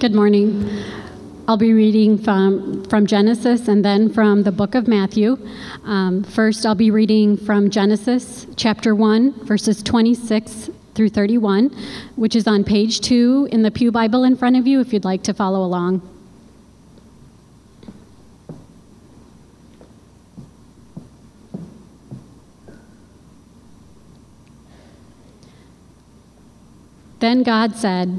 Good morning. I'll be reading from, from Genesis and then from the book of Matthew. Um, first, I'll be reading from Genesis chapter 1, verses 26 through 31, which is on page 2 in the Pew Bible in front of you if you'd like to follow along. Then God said,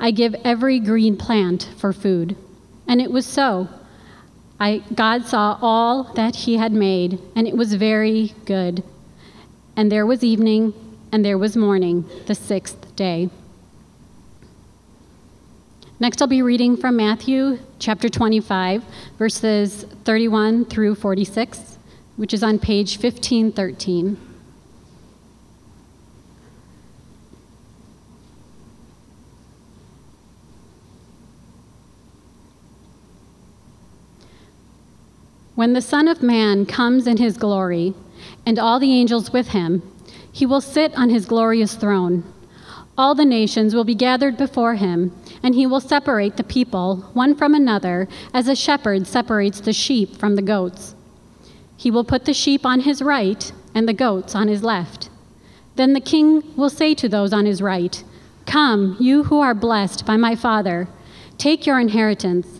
I give every green plant for food. And it was so. I, God saw all that he had made, and it was very good. And there was evening, and there was morning, the sixth day. Next, I'll be reading from Matthew chapter 25, verses 31 through 46, which is on page 1513. When the Son of Man comes in his glory, and all the angels with him, he will sit on his glorious throne. All the nations will be gathered before him, and he will separate the people one from another as a shepherd separates the sheep from the goats. He will put the sheep on his right and the goats on his left. Then the king will say to those on his right, Come, you who are blessed by my Father, take your inheritance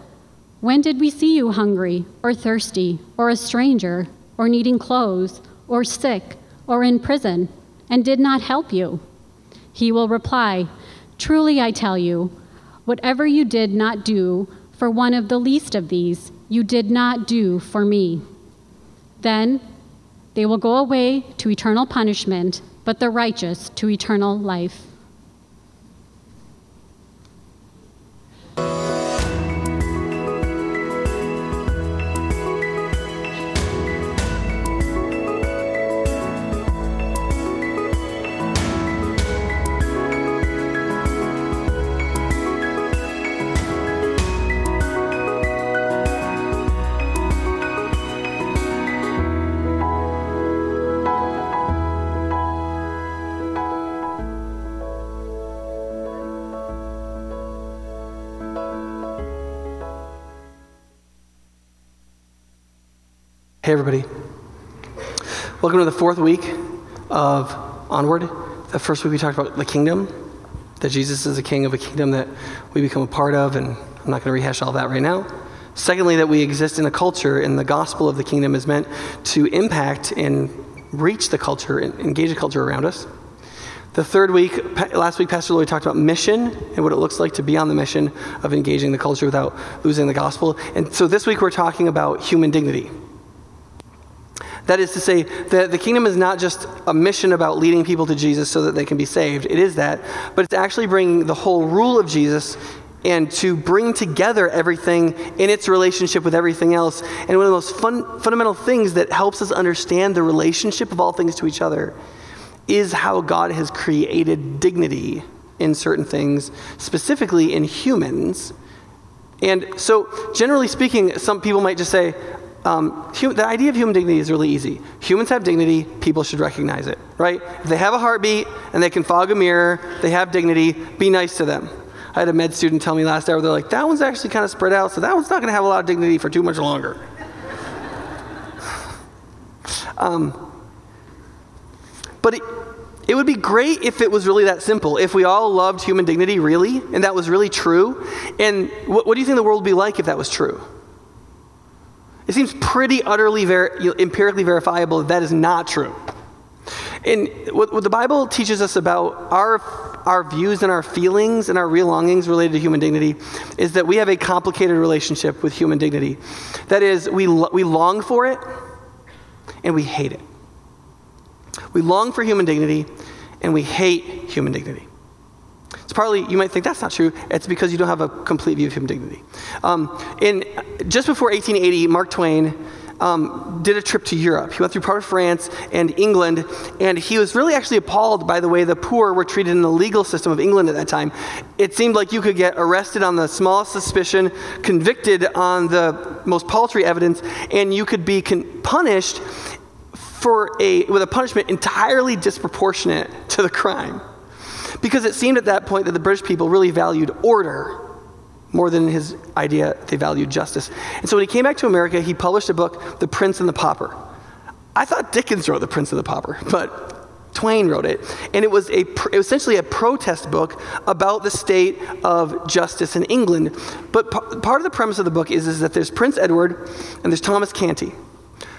when did we see you hungry, or thirsty, or a stranger, or needing clothes, or sick, or in prison, and did not help you? He will reply, Truly I tell you, whatever you did not do for one of the least of these, you did not do for me. Then they will go away to eternal punishment, but the righteous to eternal life. Hey, everybody. Welcome to the fourth week of Onward. The first week we talked about the kingdom, that Jesus is a king of a kingdom that we become a part of, and I'm not going to rehash all that right now. Secondly, that we exist in a culture, and the gospel of the kingdom is meant to impact and reach the culture and engage the culture around us. The third week, last week, Pastor Lloyd talked about mission and what it looks like to be on the mission of engaging the culture without losing the gospel. And so this week we're talking about human dignity. That is to say, that the kingdom is not just a mission about leading people to Jesus so that they can be saved. It is that, but it's actually bringing the whole rule of Jesus and to bring together everything in its relationship with everything else. And one of the most fun, fundamental things that helps us understand the relationship of all things to each other is how God has created dignity in certain things, specifically in humans. And so, generally speaking, some people might just say, um, the idea of human dignity is really easy. Humans have dignity, people should recognize it, right? If they have a heartbeat and they can fog a mirror, they have dignity, be nice to them. I had a med student tell me last hour, they're like, that one's actually kind of spread out, so that one's not going to have a lot of dignity for too much longer. um, but it, it would be great if it was really that simple. If we all loved human dignity, really, and that was really true. And what, what do you think the world would be like if that was true? It seems pretty utterly ver- empirically verifiable that that is not true. And what, what the Bible teaches us about our, our views and our feelings and our real longings related to human dignity is that we have a complicated relationship with human dignity. That is, we, we long for it and we hate it. We long for human dignity and we hate human dignity. It's partly, you might think that's not true. It's because you don't have a complete view of human dignity. Um, in, just before 1880, Mark Twain um, did a trip to Europe. He went through part of France and England, and he was really actually appalled by the way the poor were treated in the legal system of England at that time. It seemed like you could get arrested on the smallest suspicion, convicted on the most paltry evidence, and you could be con- punished for a, with a punishment entirely disproportionate to the crime. Because it seemed at that point that the British people really valued order more than his idea they valued justice. And so when he came back to America, he published a book, The Prince and the Pauper. I thought Dickens wrote The Prince and the Pauper, but Twain wrote it. And it was, a, it was essentially a protest book about the state of justice in England. But p- part of the premise of the book is, is that there's Prince Edward and there's Thomas Canty.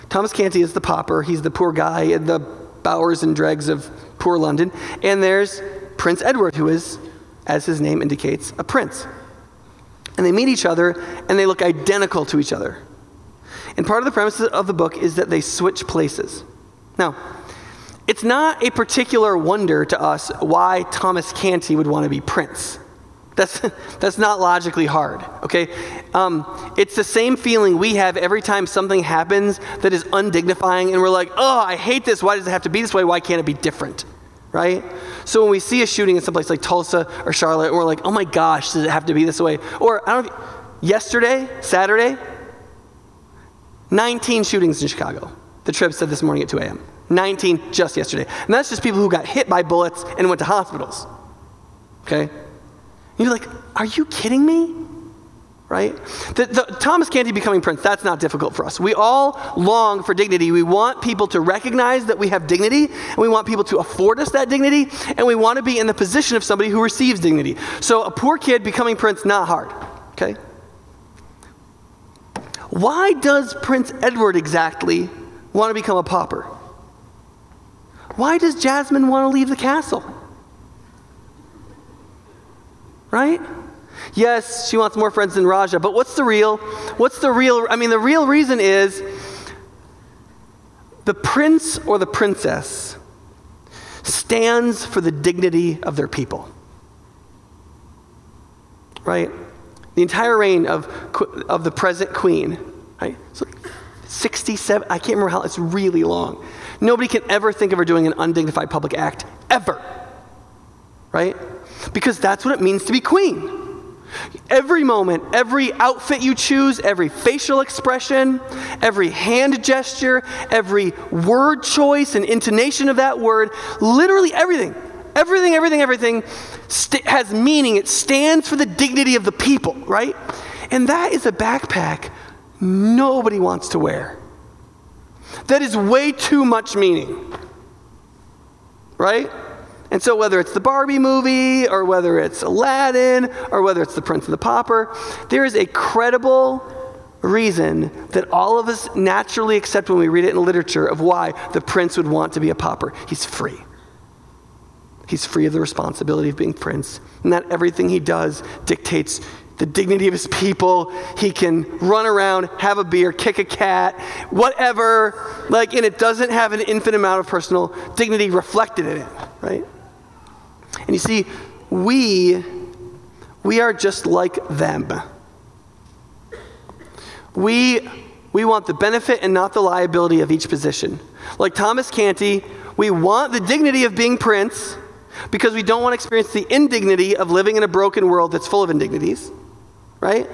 Thomas Canty is the pauper, he's the poor guy the bowers and dregs of poor London. And there's Prince Edward, who is, as his name indicates, a prince. And they meet each other and they look identical to each other. And part of the premise of the book is that they switch places. Now, it's not a particular wonder to us why Thomas Canty would want to be prince. That's, that's not logically hard, okay? Um, it's the same feeling we have every time something happens that is undignifying, and we're like, oh, I hate this. Why does it have to be this way? Why can't it be different? Right? So when we see a shooting in some place like Tulsa or Charlotte, we're like, oh my gosh, does it have to be this way? Or I don't know, yesterday, Saturday, 19 shootings in Chicago. The Trib said this morning at 2 a.m. 19 just yesterday. And that's just people who got hit by bullets and went to hospitals. Okay? And you're like, are you kidding me? Right? The, the, Thomas Canty becoming prince, that's not difficult for us. We all long for dignity. We want people to recognize that we have dignity, and we want people to afford us that dignity, and we want to be in the position of somebody who receives dignity. So a poor kid becoming prince, not hard, okay? Why does Prince Edward exactly want to become a pauper? Why does Jasmine want to leave the castle? Right? Yes, she wants more friends than Rajah, but what's the real? What's the real? I mean, the real reason is the prince or the princess stands for the dignity of their people. Right? The entire reign of, of the present queen, right? So 67, I can't remember how, it's really long. Nobody can ever think of her doing an undignified public act, ever. Right? Because that's what it means to be queen. Every moment, every outfit you choose, every facial expression, every hand gesture, every word choice and intonation of that word, literally everything, everything, everything, everything st- has meaning. It stands for the dignity of the people, right? And that is a backpack nobody wants to wear. that is way too much meaning. Right? And so, whether it's the Barbie movie, or whether it's Aladdin, or whether it's The Prince and the Pauper, there is a credible reason that all of us naturally accept when we read it in literature of why the prince would want to be a pauper. He's free. He's free of the responsibility of being prince. And not everything he does dictates the dignity of his people. He can run around, have a beer, kick a cat, whatever. Like, and it doesn't have an infinite amount of personal dignity reflected in it, right? And you see, we we are just like them. We we want the benefit and not the liability of each position. Like Thomas Canty, we want the dignity of being prince because we don't want to experience the indignity of living in a broken world that's full of indignities, right?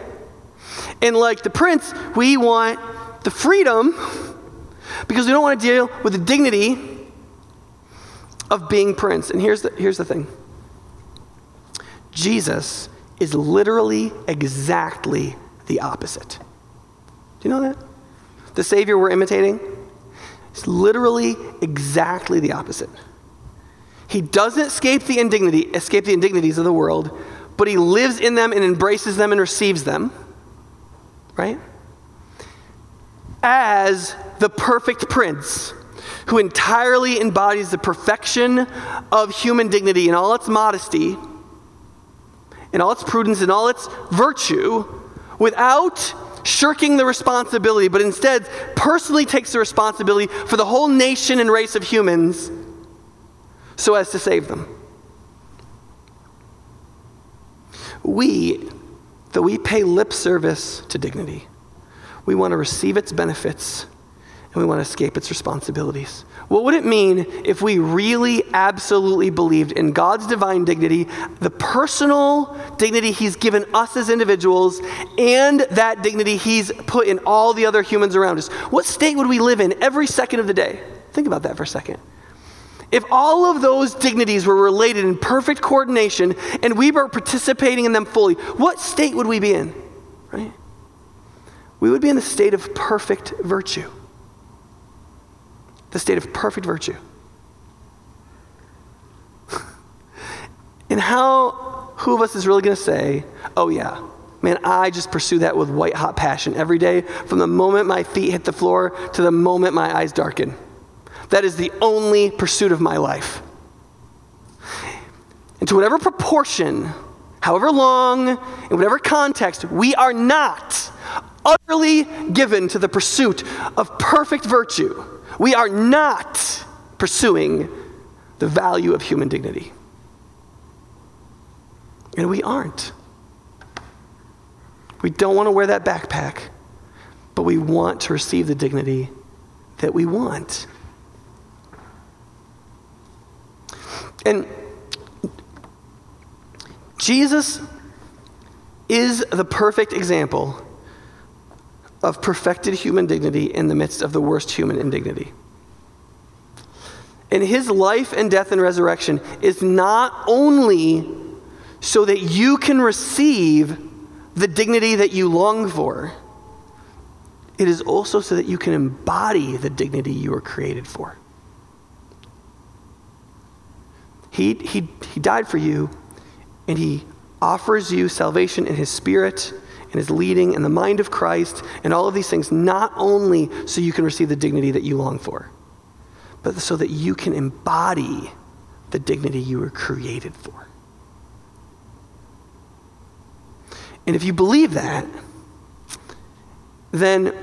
And like the prince, we want the freedom because we don't want to deal with the dignity of being prince. And here's the, here's the thing Jesus is literally exactly the opposite. Do you know that? The Savior we're imitating is literally exactly the opposite. He doesn't escape the indignity, escape the indignities of the world, but he lives in them and embraces them and receives them. Right? As the perfect prince who entirely embodies the perfection of human dignity in all its modesty, in all its prudence, in all its virtue, without shirking the responsibility, but instead personally takes the responsibility for the whole nation and race of humans so as to save them. We, though we pay lip service to dignity, we want to receive its benefits and we want to escape its responsibilities. What would it mean if we really absolutely believed in God's divine dignity, the personal dignity He's given us as individuals, and that dignity He's put in all the other humans around us? What state would we live in every second of the day? Think about that for a second. If all of those dignities were related in perfect coordination and we were participating in them fully, what state would we be in? Right? We would be in the state of perfect virtue the state of perfect virtue. and how, who of us is really going to say, oh, yeah, man, I just pursue that with white hot passion every day from the moment my feet hit the floor to the moment my eyes darken? That is the only pursuit of my life. And to whatever proportion, however long, in whatever context, we are not utterly given to the pursuit of perfect virtue we are not pursuing the value of human dignity. And we aren't. We don't want to wear that backpack, but we want to receive the dignity that we want. And Jesus is the perfect example of perfected human dignity in the midst of the worst human indignity. And his life and death and resurrection is not only so that you can receive the dignity that you long for, it is also so that you can embody the dignity you were created for. He, he, he died for you, and he offers you salvation in his spirit and his leading and the mind of Christ and all of these things, not only so you can receive the dignity that you long for, but so that you can embody the dignity you were created for. And if you believe that, then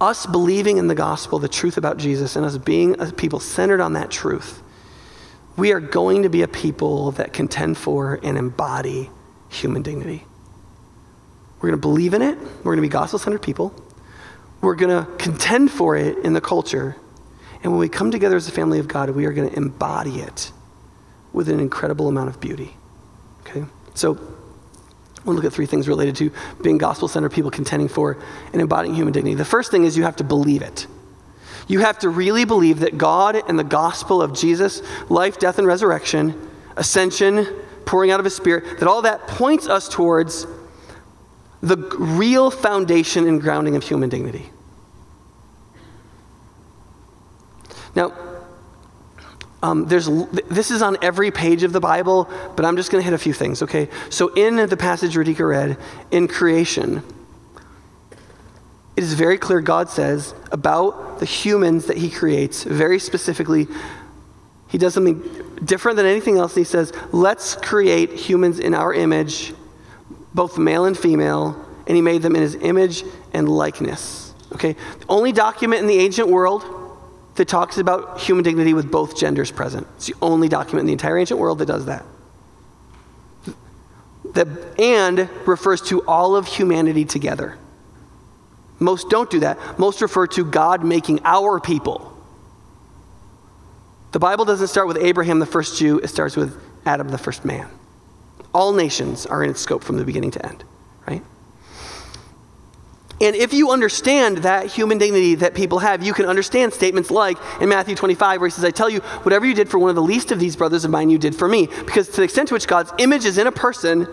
us believing in the gospel, the truth about Jesus, and us being a people centered on that truth, we are going to be a people that contend for and embody human dignity. We're going to believe in it. We're going to be gospel centered people. We're going to contend for it in the culture. And when we come together as a family of God, we are going to embody it with an incredible amount of beauty. Okay? So, to look at three things related to being gospel centered people contending for and embodying human dignity. The first thing is you have to believe it. You have to really believe that God and the gospel of Jesus, life, death, and resurrection, ascension, pouring out of his spirit, that all that points us towards the real foundation and grounding of human dignity. Now, um, there's, this is on every page of the Bible, but I'm just going to hit a few things, okay? So, in the passage Radhika read, in creation, it is very clear God says about the humans that He creates, very specifically, He does something different than anything else. He says, Let's create humans in our image, both male and female, and He made them in His image and likeness. Okay? The only document in the ancient world that talks about human dignity with both genders present. It's the only document in the entire ancient world that does that. That and refers to all of humanity together. Most don't do that. Most refer to God making our people. The Bible doesn't start with Abraham, the first Jew, it starts with Adam, the first man. All nations are in its scope from the beginning to end, right? And if you understand that human dignity that people have, you can understand statements like in Matthew 25, where he says, I tell you, whatever you did for one of the least of these brothers of mine, you did for me. Because to the extent to which God's image is in a person,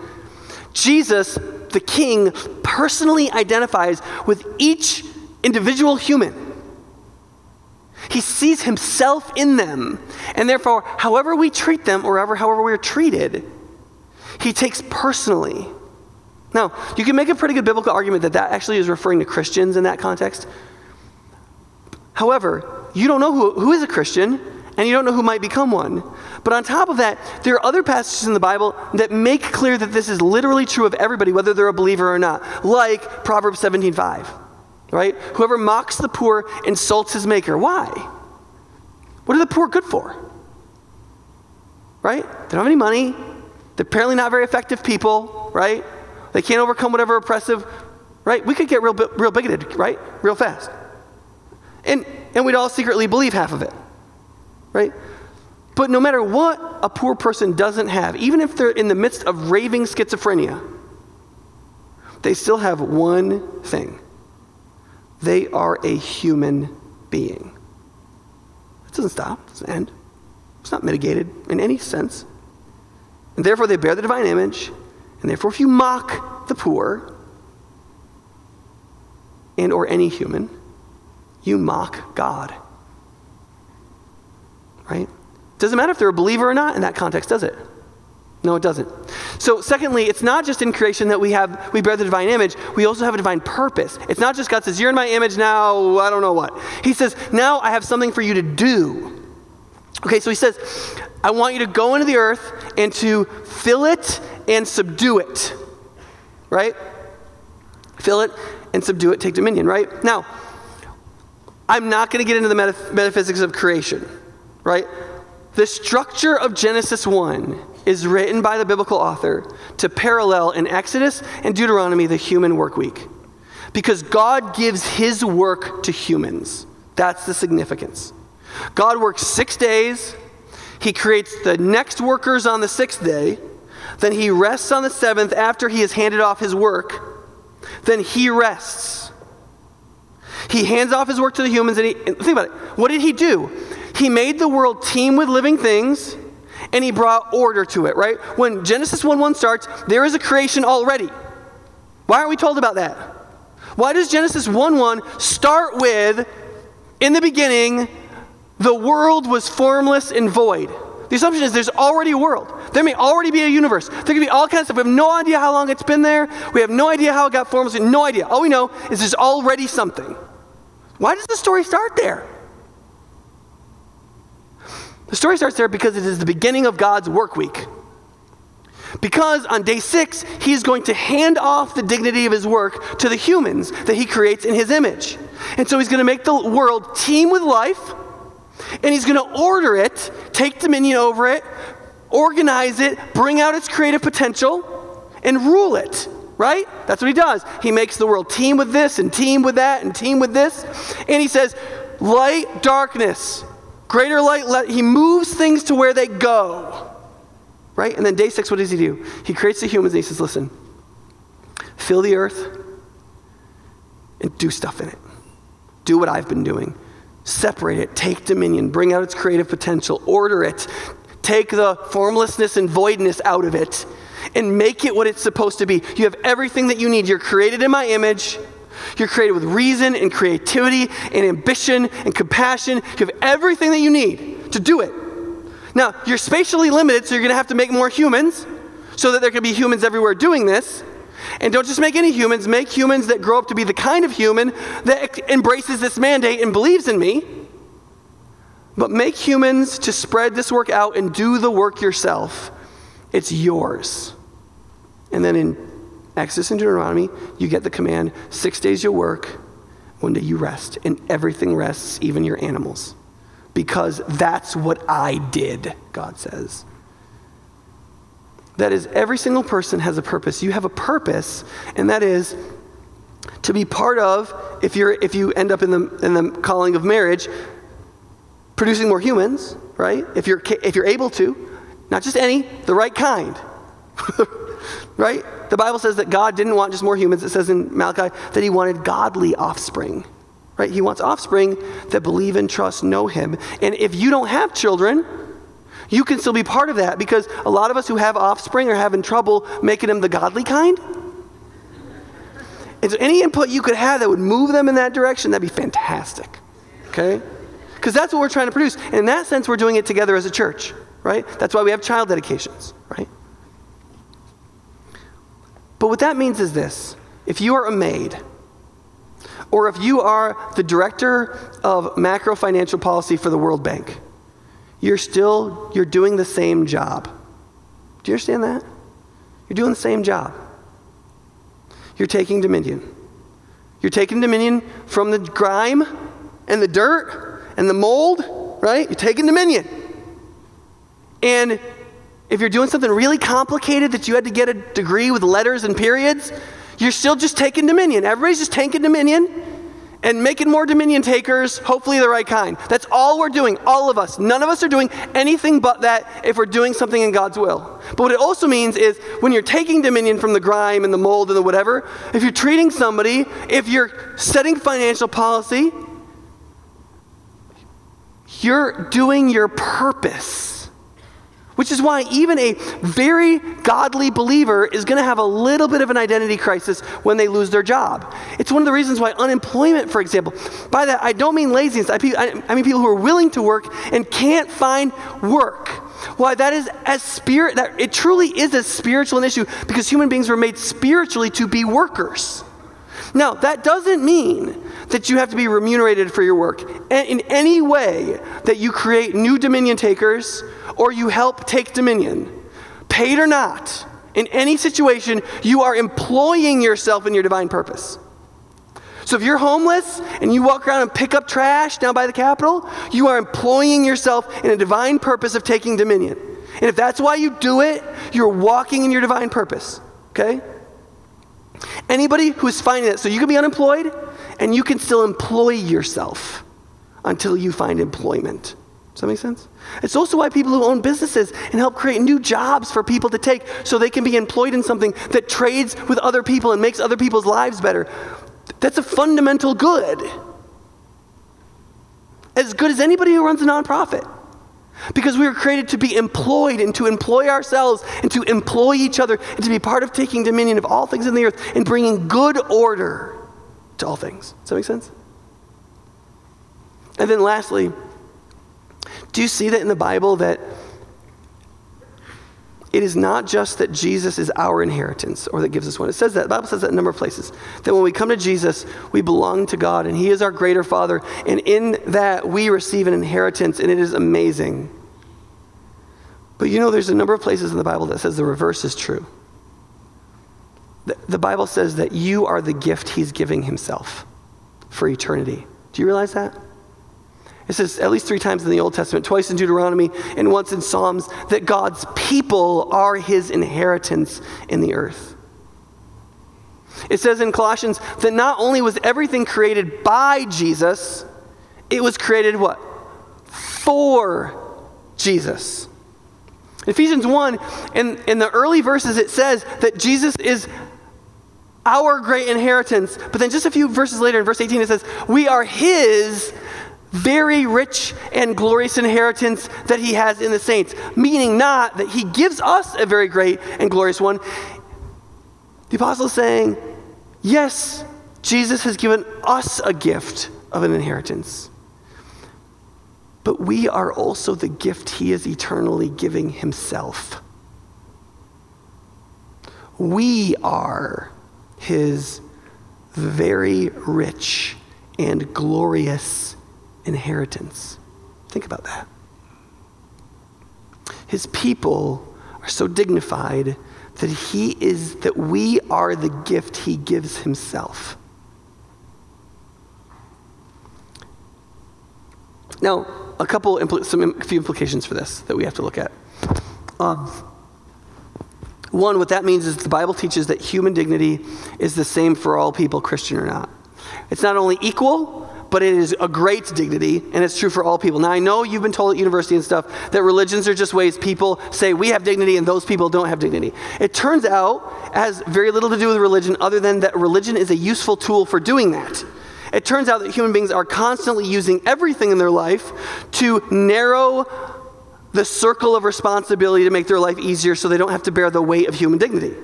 Jesus, the King, personally identifies with each individual human. He sees himself in them. And therefore, however we treat them, or however we're treated, he takes personally now, you can make a pretty good biblical argument that that actually is referring to Christians in that context. However, you don't know who, who is a Christian, and you don't know who might become one. But on top of that, there are other passages in the Bible that make clear that this is literally true of everybody, whether they're a believer or not, like Proverbs 17:5. Right? Whoever mocks the poor insults his maker. Why? What are the poor good for? Right? They don't have any money. They're apparently not very effective people, right? They can't overcome whatever oppressive, right? We could get real, real bigoted, right? Real fast. And, and we'd all secretly believe half of it, right? But no matter what a poor person doesn't have, even if they're in the midst of raving schizophrenia, they still have one thing they are a human being. It doesn't stop, it doesn't end. It's not mitigated in any sense. And therefore, they bear the divine image and therefore, if you mock the poor and or any human, you mock God. Right? Doesn't matter if they're a believer or not in that context, does it? No, it doesn't. So, secondly, it's not just in creation that we have we bear the divine image. We also have a divine purpose. It's not just God says, "You're in my image now." I don't know what. He says, "Now I have something for you to do." Okay, so he says, "I want you to go into the earth and to fill it and subdue it. Right? Fill it and subdue it, take dominion, right? Now, I'm not going to get into the metaph- metaphysics of creation, right? The structure of Genesis 1 is written by the biblical author to parallel in Exodus and Deuteronomy the human work week. Because God gives his work to humans. That's the significance. God works six days, he creates the next workers on the sixth day, then he rests on the seventh after he has handed off his work. Then he rests. He hands off his work to the humans, and, he, think about it. What did he do? He made the world teem with living things, and he brought order to it, right? When Genesis 1 1 starts, there is a creation already. Why aren't we told about that? Why does Genesis 1 1 start with, in the beginning, the world was formless and void? The assumption is there's already a world. There may already be a universe. There could be all kinds of stuff. We have no idea how long it's been there. We have no idea how it got formed. No idea. All we know is there's already something. Why does the story start there? The story starts there because it is the beginning of God's work week. Because on day six, he's going to hand off the dignity of his work to the humans that he creates in his image. And so he's going to make the world teem with life and he's going to order it, take dominion over it, organize it, bring out its creative potential, and rule it. Right? That's what he does. He makes the world teem with this and teem with that and teem with this. And he says, light, darkness, greater light, let, he moves things to where they go. Right? And then day six, what does he do? He creates the humans and he says, listen, fill the earth and do stuff in it. Do what I've been doing. Separate it, take dominion, bring out its creative potential, order it, take the formlessness and voidness out of it, and make it what it's supposed to be. You have everything that you need. You're created in my image. You're created with reason and creativity and ambition and compassion. You have everything that you need to do it. Now, you're spatially limited, so you're going to have to make more humans so that there can be humans everywhere doing this. And don't just make any humans, make humans that grow up to be the kind of human that embraces this mandate and believes in me. But make humans to spread this work out and do the work yourself. It's yours. And then in Exodus and Deuteronomy, you get the command six days you'll work, one day you rest, and everything rests, even your animals. Because that's what I did, God says. That is, every single person has a purpose. You have a purpose, and that is to be part of, if, you're, if you end up in the, in the calling of marriage, producing more humans, right? If you're, if you're able to, not just any, the right kind, right? The Bible says that God didn't want just more humans. It says in Malachi that he wanted godly offspring, right? He wants offspring that believe and trust, know him. And if you don't have children, you can still be part of that because a lot of us who have offspring are having trouble making them the godly kind. And so any input you could have that would move them in that direction, that'd be fantastic. Okay? Because that's what we're trying to produce. And in that sense, we're doing it together as a church, right? That's why we have child dedications, right? But what that means is this if you are a maid, or if you are the director of macro financial policy for the World Bank, you're still you're doing the same job. Do you understand that? You're doing the same job. You're taking dominion. You're taking dominion from the grime and the dirt and the mold, right? You're taking dominion. And if you're doing something really complicated that you had to get a degree with letters and periods, you're still just taking dominion. Everybody's just taking dominion and making more dominion takers, hopefully the right kind. That's all we're doing, all of us. None of us are doing anything but that if we're doing something in God's will. But what it also means is when you're taking dominion from the grime and the mold and the whatever, if you're treating somebody, if you're setting financial policy, you're doing your purpose. Which is why even a very godly believer is going to have a little bit of an identity crisis when they lose their job. It's one of the reasons why unemployment, for example, by that I don't mean laziness, I mean people who are willing to work and can't find work. Why that is as spirit that it truly is a spiritual issue because human beings were made spiritually to be workers. Now, that doesn't mean that you have to be remunerated for your work. in any way that you create new dominion takers or you help take dominion, paid or not, in any situation, you are employing yourself in your divine purpose. So if you're homeless and you walk around and pick up trash down by the Capitol, you are employing yourself in a divine purpose of taking dominion. And if that's why you do it, you're walking in your divine purpose. Okay? Anybody who's finding that, so you can be unemployed and you can still employ yourself until you find employment. Does that make sense? It's also why people who own businesses and help create new jobs for people to take so they can be employed in something that trades with other people and makes other people's lives better. That's a fundamental good. As good as anybody who runs a nonprofit. Because we were created to be employed and to employ ourselves and to employ each other and to be part of taking dominion of all things in the earth and bringing good order to all things. Does that make sense? And then lastly, do you see that in the Bible that it is not just that Jesus is our inheritance or that gives us one. It says that. The Bible says that in a number of places. That when we come to Jesus, we belong to God and He is our greater Father. And in that, we receive an inheritance and it is amazing. But you know, there's a number of places in the Bible that says the reverse is true. The, the Bible says that you are the gift He's giving Himself for eternity. Do you realize that? It says at least three times in the Old Testament, twice in Deuteronomy, and once in Psalms, that God's people are his inheritance in the earth. It says in Colossians that not only was everything created by Jesus, it was created what? For Jesus. Ephesians 1, in, in the early verses, it says that Jesus is our great inheritance. But then just a few verses later, in verse 18, it says, We are his very rich and glorious inheritance that he has in the saints, meaning not that he gives us a very great and glorious one. The apostle is saying, Yes, Jesus has given us a gift of an inheritance. But we are also the gift he is eternally giving himself. We are his very rich and glorious inheritance. Think about that. His people are so dignified that he is that we are the gift he gives himself. Now, a couple, impl- some, a few implications for this that we have to look at. Um, one, what that means is the Bible teaches that human dignity is the same for all people, Christian or not. It's not only equal, but it is a great dignity, and it's true for all people. Now, I know you've been told at university and stuff that religions are just ways people say we have dignity and those people don't have dignity. It turns out it has very little to do with religion, other than that religion is a useful tool for doing that. It turns out that human beings are constantly using everything in their life to narrow the circle of responsibility to make their life easier so they don't have to bear the weight of human dignity.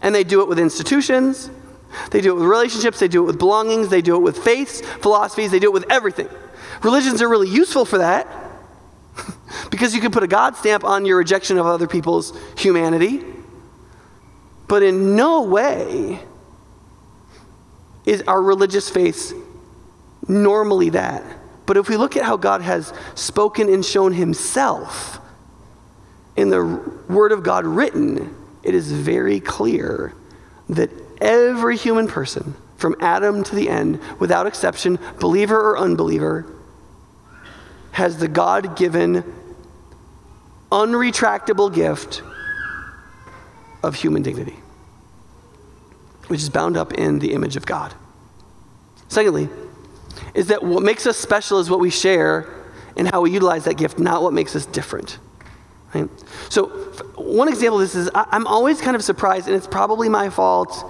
And they do it with institutions, they do it with relationships, they do it with belongings, they do it with faiths, philosophies, they do it with everything. Religions are really useful for that because you can put a God stamp on your rejection of other people's humanity. But in no way is our religious faith normally that. But if we look at how God has spoken and shown himself in the Word of God written, it is very clear that every human person, from Adam to the end, without exception, believer or unbeliever, has the God given, unretractable gift of human dignity, which is bound up in the image of God. Secondly, is that what makes us special is what we share and how we utilize that gift, not what makes us different. Right? So, one example of this is I, I'm always kind of surprised, and it's probably my fault,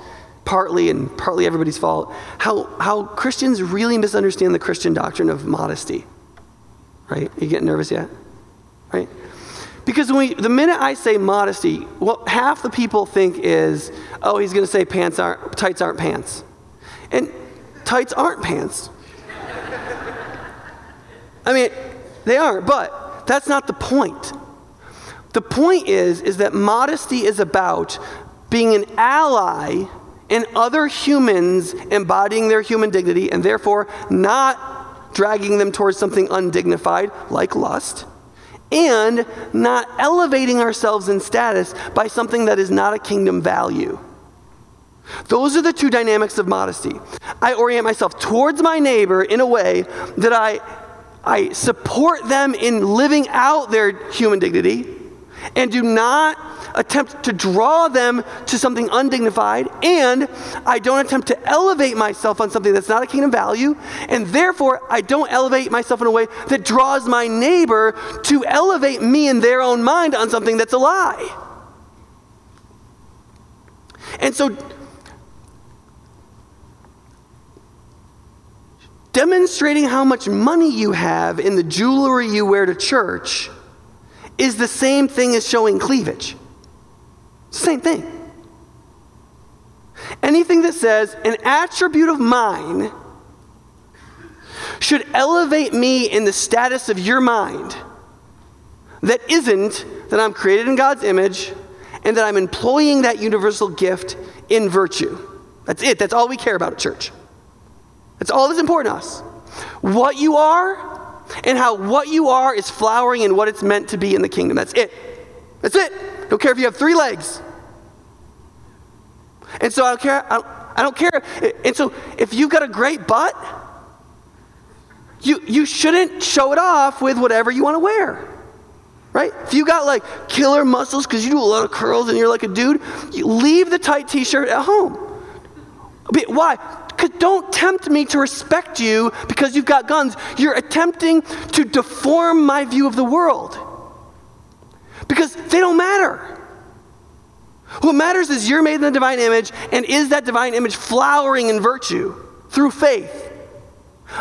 partly, and partly everybody's fault, how, how Christians really misunderstand the Christian doctrine of modesty. Right? You getting nervous yet? Right? Because when we, the minute I say modesty, what half the people think is, oh, he's going to say pants aren't, tights aren't pants. And tights aren't pants. I mean, they are, but that's not the point. The point is, is that modesty is about being an ally in other humans embodying their human dignity and therefore not dragging them towards something undignified like lust and not elevating ourselves in status by something that is not a kingdom value. Those are the two dynamics of modesty. I orient myself towards my neighbor in a way that I I support them in living out their human dignity and do not attempt to draw them to something undignified, and I don't attempt to elevate myself on something that's not a kingdom value, and therefore I don't elevate myself in a way that draws my neighbor to elevate me in their own mind on something that's a lie. And so demonstrating how much money you have in the jewelry you wear to church is the same thing as showing cleavage. Same thing. Anything that says an attribute of mine should elevate me in the status of your mind that isn't that I'm created in God's image and that I'm employing that universal gift in virtue. That's it. That's all we care about at church. That's all that's important to us. What you are and how what you are is flowering in what it's meant to be in the kingdom. That's it. That's it. Don't care if you have three legs. And so I don't care. I don't, I don't care. And so if you've got a great butt, you, you shouldn't show it off with whatever you want to wear. Right? If you got like killer muscles because you do a lot of curls and you're like a dude, you leave the tight t shirt at home. Why? Don't tempt me to respect you because you've got guns. You're attempting to deform my view of the world because they don't matter. What matters is you're made in the divine image, and is that divine image flowering in virtue through faith?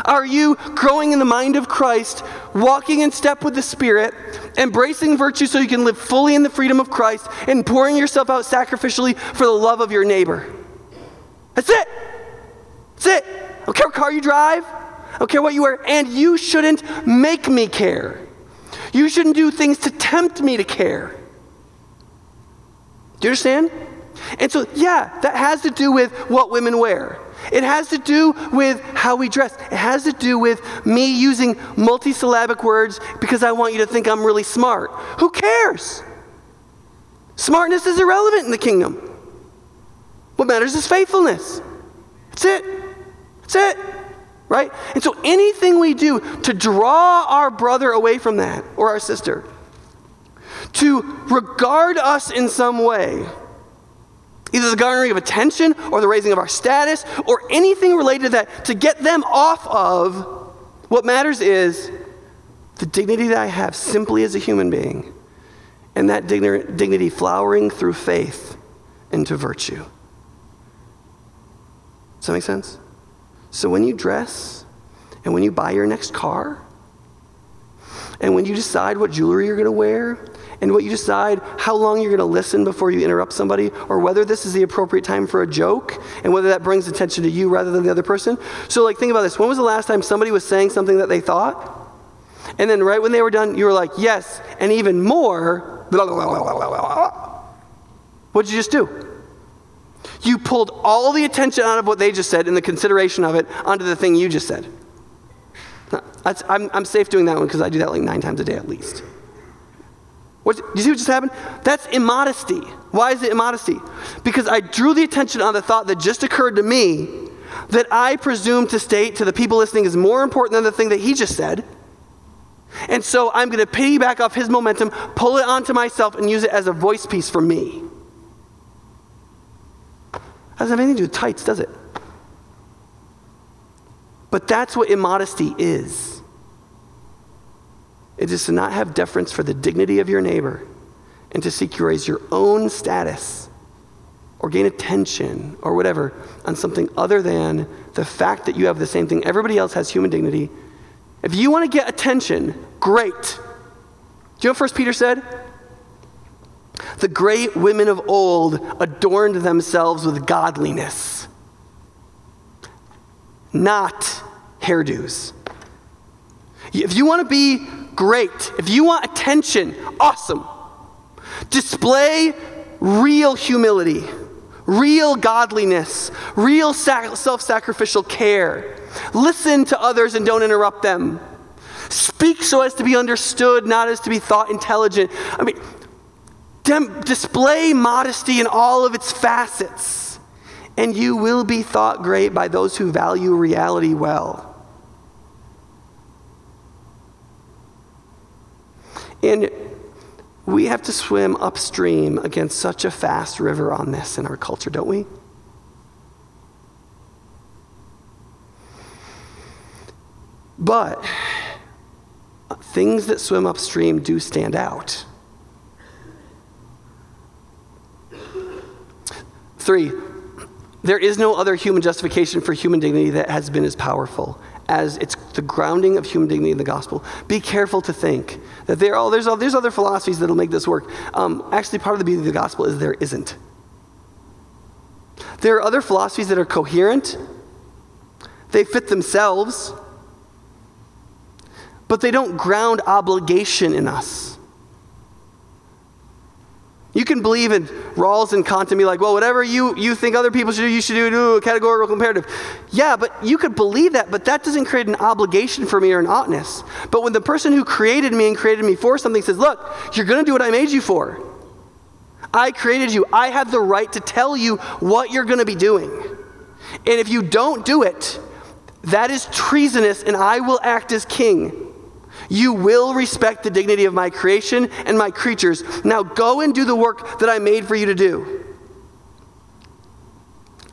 Are you growing in the mind of Christ, walking in step with the Spirit, embracing virtue so you can live fully in the freedom of Christ, and pouring yourself out sacrificially for the love of your neighbor? That's it. That's it. I don't care what car you drive. I don't care what you wear. And you shouldn't make me care. You shouldn't do things to tempt me to care. Do you understand? And so, yeah, that has to do with what women wear. It has to do with how we dress. It has to do with me using multisyllabic words because I want you to think I'm really smart. Who cares? Smartness is irrelevant in the kingdom. What matters is faithfulness. That's it. That's it. Right? And so anything we do to draw our brother away from that or our sister, to regard us in some way, either the garnering of attention or the raising of our status or anything related to that, to get them off of what matters is the dignity that I have simply as a human being, and that dignity flowering through faith into virtue. Does that make sense? So when you dress, and when you buy your next car, and when you decide what jewelry you're going to wear, and what you decide how long you're going to listen before you interrupt somebody, or whether this is the appropriate time for a joke, and whether that brings attention to you rather than the other person. So, like, think about this. When was the last time somebody was saying something that they thought? And then, right when they were done, you were like, yes, and even more. What'd you just do? You pulled all the attention out of what they just said and the consideration of it onto the thing you just said. I'm, I'm safe doing that one because I do that like nine times a day at least. What, do you see what just happened? That's immodesty. Why is it immodesty? Because I drew the attention on the thought that just occurred to me that I presume to state to the people listening is more important than the thing that he just said. And so I'm going to piggyback off his momentum, pull it onto myself, and use it as a voice piece for me. Doesn't have anything to do with tights, does it? But that's what immodesty is. It is to not have deference for the dignity of your neighbor and to seek to raise your own status or gain attention or whatever on something other than the fact that you have the same thing. Everybody else has human dignity. If you want to get attention, great. Do you know what First Peter said? The great women of old adorned themselves with godliness, not hairdos. If you want to be great. If you want attention, awesome. Display real humility, real godliness, real self sacrificial care. Listen to others and don't interrupt them. Speak so as to be understood, not as to be thought intelligent. I mean, dem- display modesty in all of its facets, and you will be thought great by those who value reality well. And we have to swim upstream against such a fast river on this in our culture, don't we? But things that swim upstream do stand out. Three, there is no other human justification for human dignity that has been as powerful as it's the grounding of human dignity in the gospel. Be careful to think that there, oh, there's, there's other philosophies that'll make this work. Um, actually, part of the beauty of the gospel is there isn't. There are other philosophies that are coherent, they fit themselves, but they don't ground obligation in us. You can believe in Rawls and Kant and be like, well, whatever you, you think other people should do, you should do, do a categorical imperative. Yeah, but you could believe that, but that doesn't create an obligation for me or an oughtness. But when the person who created me and created me for something says, look, you're going to do what I made you for. I created you. I have the right to tell you what you're going to be doing. And if you don't do it, that is treasonous, and I will act as king. You will respect the dignity of my creation and my creatures. Now go and do the work that I made for you to do.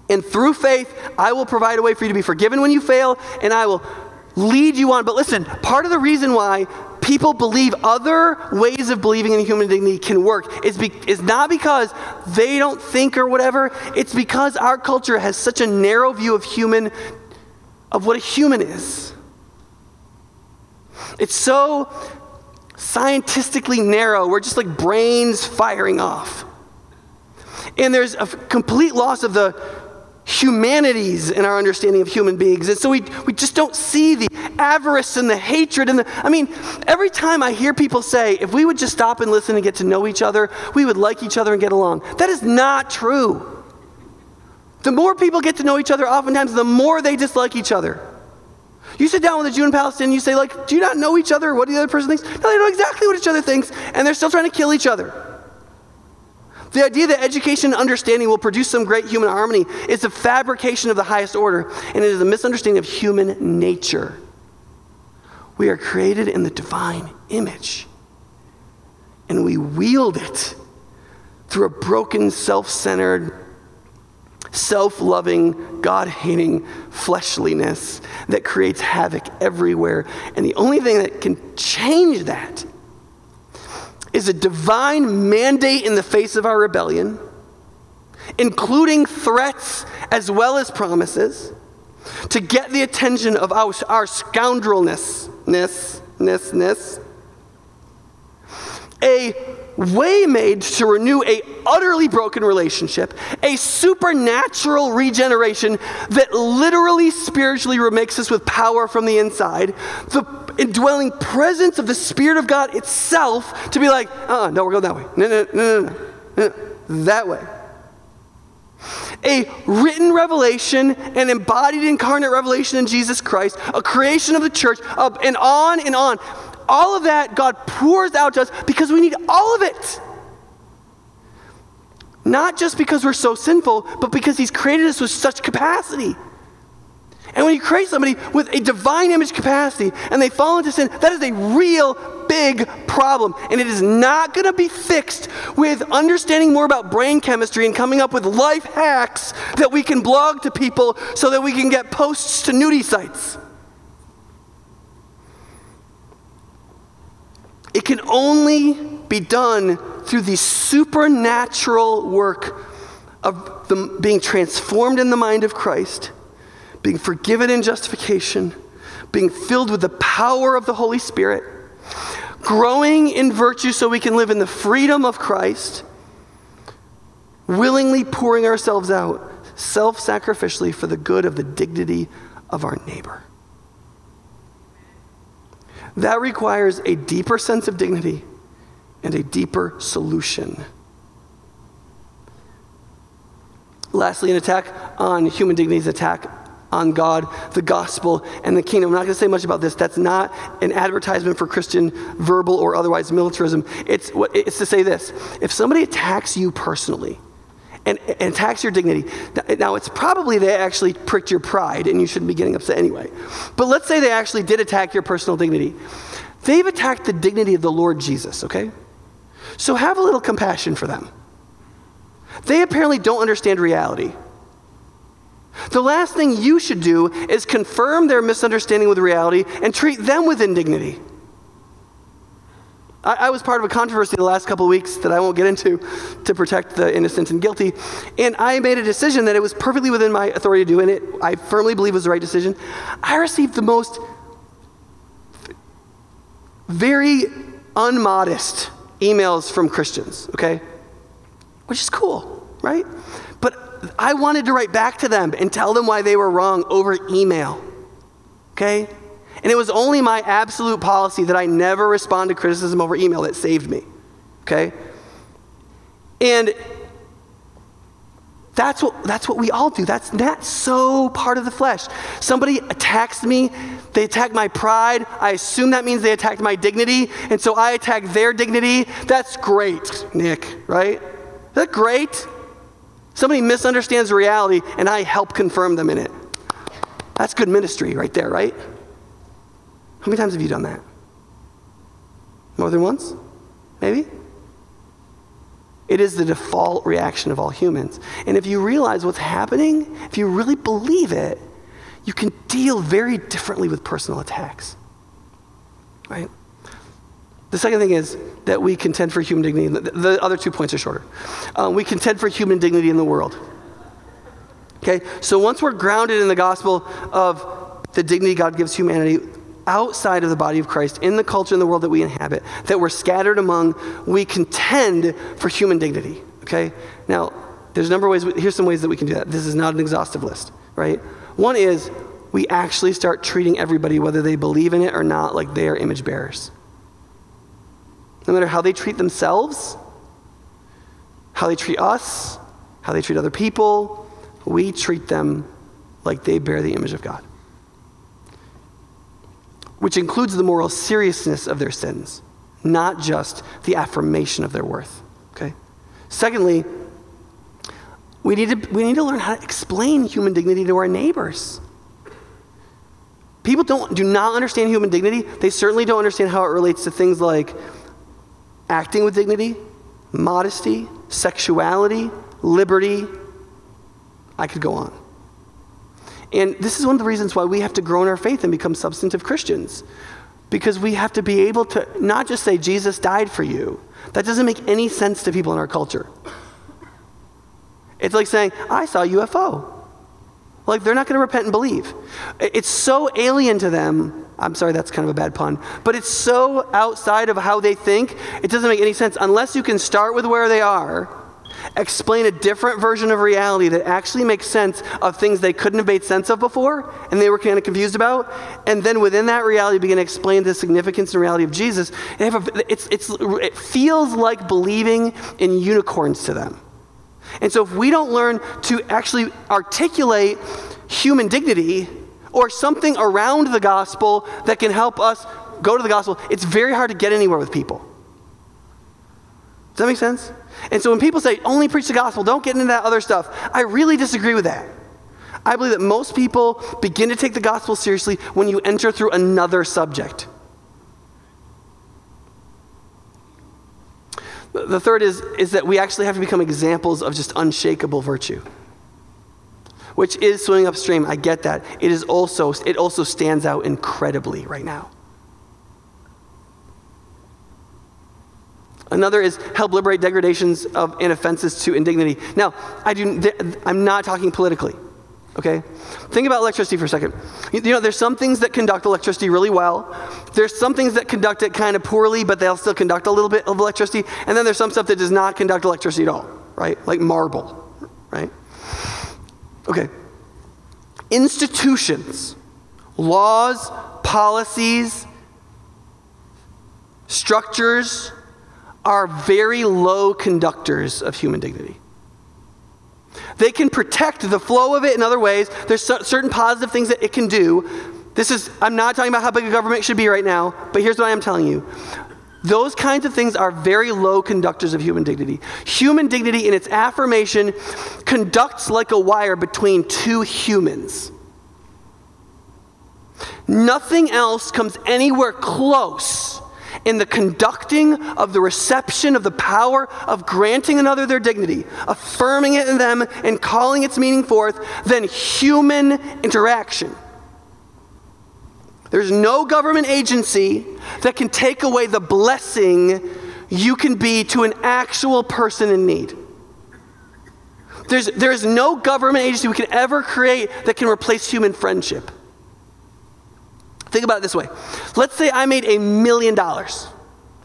And through faith, I will provide a way for you to be forgiven when you fail, and I will lead you on. But listen, part of the reason why people believe other ways of believing in human dignity can work is, be, is not because they don't think or whatever. It's because our culture has such a narrow view of human, of what a human is. It's so scientifically narrow. We're just like brains firing off. And there's a complete loss of the humanities in our understanding of human beings. And so we, we just don't see the avarice and the hatred. And the, I mean, every time I hear people say, if we would just stop and listen and get to know each other, we would like each other and get along. That is not true. The more people get to know each other, oftentimes the more they dislike each other. You sit down with a Jew and Palestinian, you say, like, do you not know each other? What do the other person thinks? No, they know exactly what each other thinks, and they're still trying to kill each other. The idea that education and understanding will produce some great human harmony is a fabrication of the highest order, and it is a misunderstanding of human nature. We are created in the divine image, and we wield it through a broken, self centered, self loving, God hating fleshliness that creates havoc everywhere. And the only thing that can change that is a divine mandate in the face of our rebellion, including threats as well as promises, to get the attention of our, our scoundrelness, ness, ness, ness. A way made to renew a utterly broken relationship, a supernatural regeneration that literally spiritually remakes us with power from the inside, the indwelling presence of the Spirit of God itself to be like, uh, no, we're going that way. No, no, no, no, no, no. that way. A written revelation, an embodied incarnate revelation in Jesus Christ, a creation of the church, uh, and on and on. All of that God pours out to us because we need all of it. Not just because we're so sinful, but because He's created us with such capacity. And when you create somebody with a divine image capacity and they fall into sin, that is a real big problem. And it is not going to be fixed with understanding more about brain chemistry and coming up with life hacks that we can blog to people so that we can get posts to nudie sites. It can only be done through the supernatural work of the, being transformed in the mind of Christ being forgiven in justification, being filled with the power of the Holy Spirit, growing in virtue so we can live in the freedom of Christ, willingly pouring ourselves out self sacrificially for the good of the dignity of our neighbor. That requires a deeper sense of dignity and a deeper solution. Lastly, an attack on human dignity is an attack on God, the gospel, and the kingdom. I'm not going to say much about this. That's not an advertisement for Christian verbal or otherwise militarism. It's, what, it's to say this if somebody attacks you personally, and, and attacks your dignity. Now, it's probably they actually pricked your pride and you shouldn't be getting upset anyway. But let's say they actually did attack your personal dignity. They've attacked the dignity of the Lord Jesus, okay? So have a little compassion for them. They apparently don't understand reality. The last thing you should do is confirm their misunderstanding with reality and treat them with indignity. I, I was part of a controversy the last couple weeks that I won't get into to protect the innocent and guilty. And I made a decision that it was perfectly within my authority to do, and it I firmly believe was the right decision. I received the most very unmodest emails from Christians, okay? Which is cool, right? But I wanted to write back to them and tell them why they were wrong over email. Okay? And it was only my absolute policy that I never respond to criticism over email that saved me. Okay? And that's what, that's what we all do. That's not so part of the flesh. Somebody attacks me, they attack my pride. I assume that means they attacked my dignity, and so I attack their dignity. That's great, Nick, right? Is that great? Somebody misunderstands reality and I help confirm them in it. That's good ministry right there, right? How many times have you done that? More than once? Maybe? It is the default reaction of all humans. And if you realize what's happening, if you really believe it, you can deal very differently with personal attacks. Right? The second thing is that we contend for human dignity. The, the other two points are shorter. Um, we contend for human dignity in the world. Okay? So once we're grounded in the gospel of the dignity God gives humanity outside of the body of Christ, in the culture and the world that we inhabit, that we're scattered among, we contend for human dignity. Okay? Now, There's a number of ways, here's some ways that we can do that. This is not an exhaustive list, right? One is we actually start treating everybody, whether they believe in it or not, like they are image bearers. No matter how they treat themselves, how they treat us, how they treat other people, we treat them like they bear the image of God, which includes the moral seriousness of their sins, not just the affirmation of their worth. Okay? Secondly, we need, to, we need to learn how to explain human dignity to our neighbors. People don't, do not understand human dignity. They certainly don't understand how it relates to things like acting with dignity, modesty, sexuality, liberty. I could go on. And this is one of the reasons why we have to grow in our faith and become substantive Christians. Because we have to be able to not just say, Jesus died for you. That doesn't make any sense to people in our culture. It's like saying, I saw a UFO. Like, they're not going to repent and believe. It's so alien to them. I'm sorry, that's kind of a bad pun. But it's so outside of how they think, it doesn't make any sense unless you can start with where they are, explain a different version of reality that actually makes sense of things they couldn't have made sense of before and they were kind of confused about. And then within that reality, begin to explain the significance and reality of Jesus. A, it's, it's, it feels like believing in unicorns to them. And so, if we don't learn to actually articulate human dignity or something around the gospel that can help us go to the gospel, it's very hard to get anywhere with people. Does that make sense? And so, when people say only preach the gospel, don't get into that other stuff, I really disagree with that. I believe that most people begin to take the gospel seriously when you enter through another subject. The third is, is that we actually have to become examples of just unshakable virtue, which is swimming upstream. I get that. It is also, it also stands out incredibly right now. Another is help liberate degradations of and offenses to indignity. Now, I do, I'm not talking politically. Okay? Think about electricity for a second. You, know, there's some things that conduct electricity really well. There's some things that conduct it kind of poorly, but they'll still conduct a little bit of electricity. And then there's some stuff that does not conduct electricity at all, right? Like marble, right? Okay. Institutions, laws, policies, structures are very low conductors of human dignity. They can protect the flow of it in other ways. There's certain positive things that it can do. This is, I'm not talking about how big a government should be right now, but here's what I am telling you. Those kinds of things are very low conductors of human dignity. Human dignity, in its affirmation, conducts like a wire between two humans. Nothing else comes anywhere close in the conducting of the reception of the power of granting another their dignity, affirming it in them, and calling its meaning forth than human interaction. There's no government agency that can take away the blessing you can be to an actual person in need. There's, there's no government agency we can ever create that can replace human friendship. Think about it this way. Let's say I made a million dollars.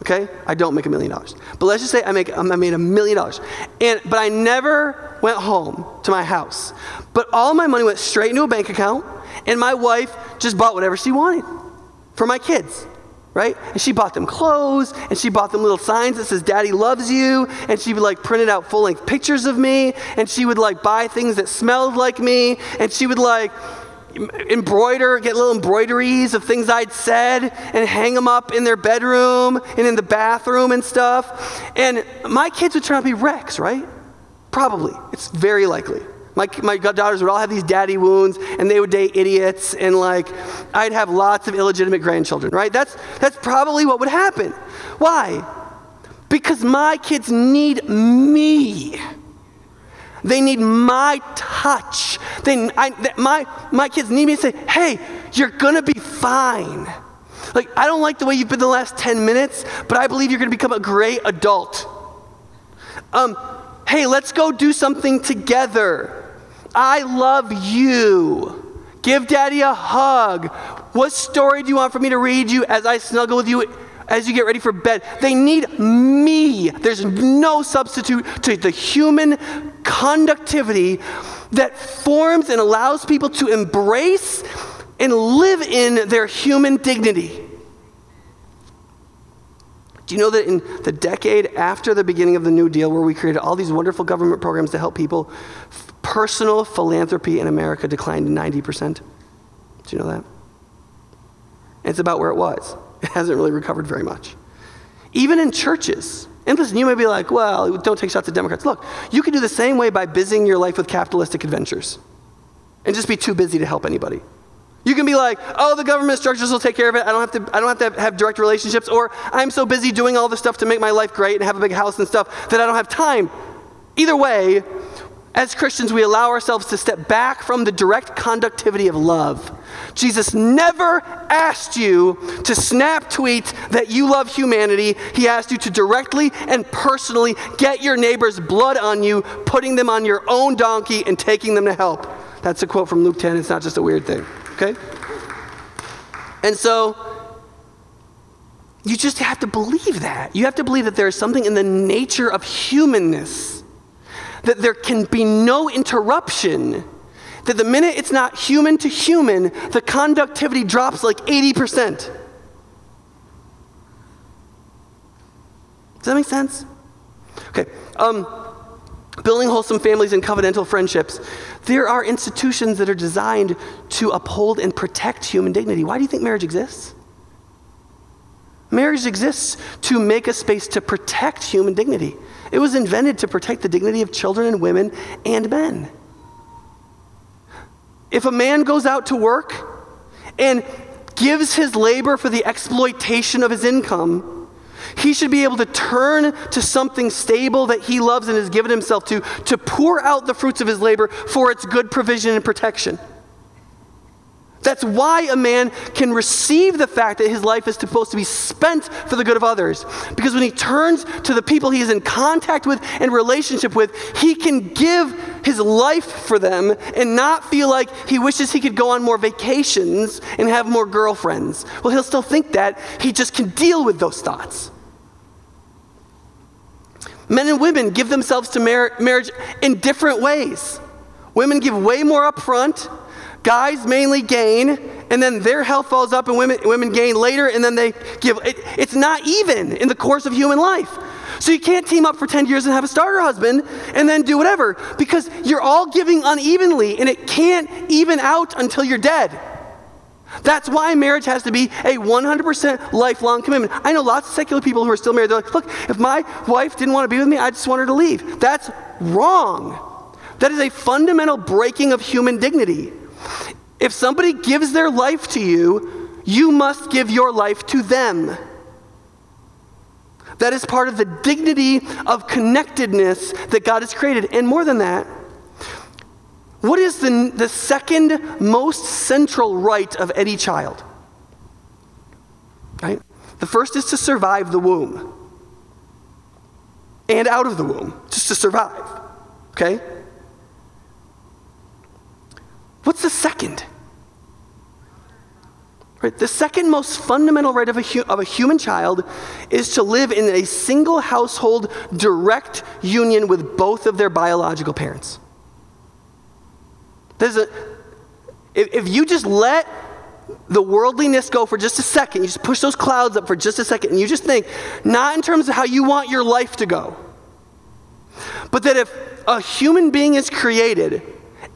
Okay? I don't make a million dollars. But let's just say I make I made a million dollars. And but I never went home to my house. But all my money went straight into a bank account and my wife just bought whatever she wanted for my kids. Right? And she bought them clothes, and she bought them little signs that says "Daddy loves you," and she would like printed out full-length pictures of me, and she would like buy things that smelled like me, and she would like embroider, get little embroideries of things I'd said and hang them up in their bedroom and in the bathroom and stuff. And my kids would turn out to be wrecks, right? Probably. It's very likely. My, my daughters would all have these daddy wounds and they would date idiots and like I'd have lots of illegitimate grandchildren, right? That's, that's probably what would happen. Why? Because my kids need me. They need my touch. They, I, my, my kids need me to say, hey, you're going to be fine. Like, I don't like the way you've been the last 10 minutes, but I believe you're going to become a great adult. Um, hey, let's go do something together. I love you. Give daddy a hug. What story do you want for me to read you as I snuggle with you as you get ready for bed? They need me. There's no substitute to the human conductivity that forms and allows people to embrace and live in their human dignity. Do you know that in the decade after the beginning of the New Deal, where we created all these wonderful government programs to help people, personal philanthropy in America declined 90%? Do you know that? And it's about where it was. It hasn't really recovered very much. Even in churches. And listen, you may be like, well, don't take shots at Democrats. Look, you can do the same way by busying your life with capitalistic adventures and just be too busy to help anybody. You can be like, oh, the government structures will take care of it. I don't have to, I don't have, to have direct relationships. Or I'm so busy doing all the stuff to make my life great and have a big house and stuff that I don't have time. Either way, as Christians, we allow ourselves to step back from the direct conductivity of love. Jesus never asked you to snap tweet that you love humanity. He asked you to directly and personally get your neighbor's blood on you, putting them on your own donkey and taking them to help. That's a quote from Luke 10. It's not just a weird thing. Okay? And so you just have to believe that. You have to believe that there is something in the nature of humanness, that there can be no interruption. That the minute it's not human to human, the conductivity drops like 80%. Does that make sense? Okay. Um, building wholesome families and covenantal friendships. There are institutions that are designed to uphold and protect human dignity. Why do you think marriage exists? Marriage exists to make a space to protect human dignity. It was invented to protect the dignity of children and women and men. If a man goes out to work and gives his labor for the exploitation of his income, he should be able to turn to something stable that he loves and has given himself to, to pour out the fruits of his labor for its good provision and protection. That's why a man can receive the fact that his life is supposed to be spent for the good of others. Because when he turns to the people he is in contact with and relationship with, he can give his life for them and not feel like he wishes he could go on more vacations and have more girlfriends. Well, he'll still think that. He just can deal with those thoughts. Men and women give themselves to mar- marriage in different ways. Women give way more up front, guys mainly gain, and then their health falls up and women, women gain later, and then they give. It, it's not even in the course of human life. So you can't team up for 10 years and have a starter husband and then do whatever because you're all giving unevenly and it can't even out until you're dead. That's why marriage has to be a 100% lifelong commitment. I know lots of secular people who are still married. They're like, look, if my wife didn't want to be with me, I just want her to leave. That's wrong. That is a fundamental breaking of human dignity. If somebody gives their life to you, you must give your life to them. That is part of the dignity of connectedness that God has created. And more than that, what is the, the second most central right of any child? Right? The first is to survive the womb and out of the womb, just to survive. Okay? What's the second? Right, the second most fundamental right of a, hu- of a human child is to live in a single household direct union with both of their biological parents. There's a, if, if you just let the worldliness go for just a second, you just push those clouds up for just a second, and you just think, not in terms of how you want your life to go, but that if a human being is created,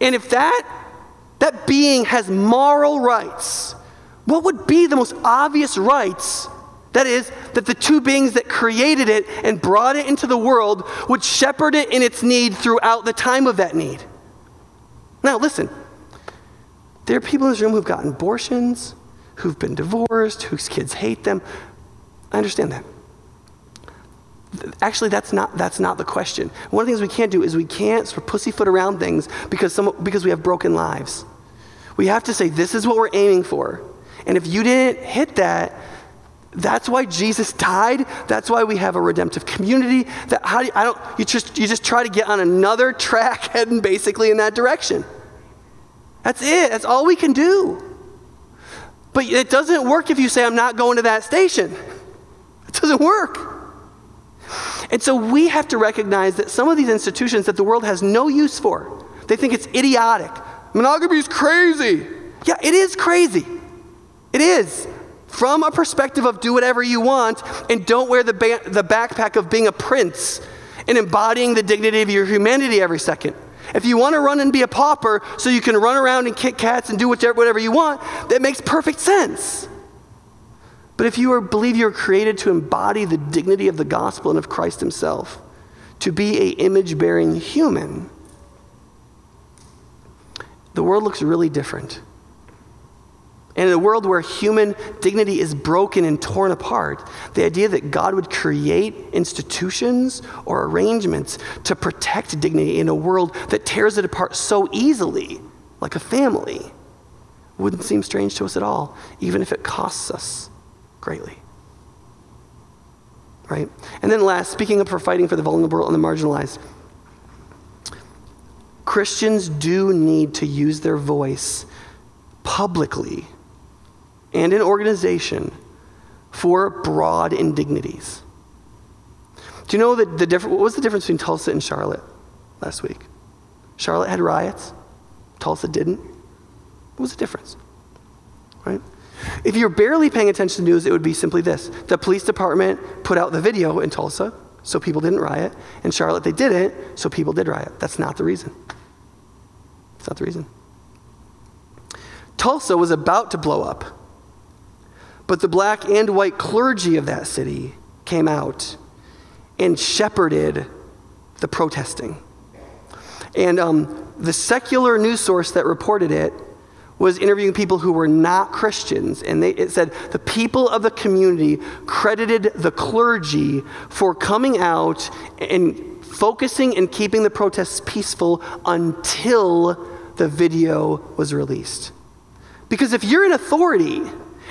and if that, that being has moral rights, what would be the most obvious rights? That is, that the two beings that created it and brought it into the world would shepherd it in its need throughout the time of that need. Now, listen, there are people in this room who've gotten abortions, who've been divorced, whose kids hate them. I understand that. Actually, that's not, that's not the question. One of the things we can't do is we can't sort of pussyfoot around things because, some, because we have broken lives. We have to say, this is what we're aiming for. And if you didn't hit that, that's why Jesus died. That's why we have a redemptive community. That how do you, I don't you just you just try to get on another track heading basically in that direction. That's it. That's all we can do. But it doesn't work if you say I'm not going to that station. It doesn't work. And so we have to recognize that some of these institutions that the world has no use for, they think it's idiotic. Monogamy is crazy. Yeah, it is crazy. It is. From a perspective of do whatever you want and don't wear the, ba- the backpack of being a prince and embodying the dignity of your humanity every second. If you want to run and be a pauper so you can run around and kick cats and do whatever, whatever you want, that makes perfect sense. But if you are, believe you are created to embody the dignity of the gospel and of Christ himself, to be a image bearing human, the world looks really different. And in a world where human dignity is broken and torn apart, the idea that God would create institutions or arrangements to protect dignity in a world that tears it apart so easily, like a family, wouldn't seem strange to us at all, even if it costs us greatly. Right? And then last, speaking up for fighting for the vulnerable and the marginalized, Christians do need to use their voice publicly and in organization for broad indignities. Do you know that the difference? What was the difference between Tulsa and Charlotte last week? Charlotte had riots, Tulsa didn't. What was the difference? Right? If you're barely paying attention to news, it would be simply this the police department put out the video in Tulsa, so people didn't riot. In Charlotte, they didn't, so people did riot. That's not the reason. That's not the reason. Tulsa was about to blow up but the black and white clergy of that city came out and shepherded the protesting. And um, the secular news source that reported it was interviewing people who were not Christians. And they, it said the people of the community credited the clergy for coming out and focusing and keeping the protests peaceful until the video was released. Because if you're an authority,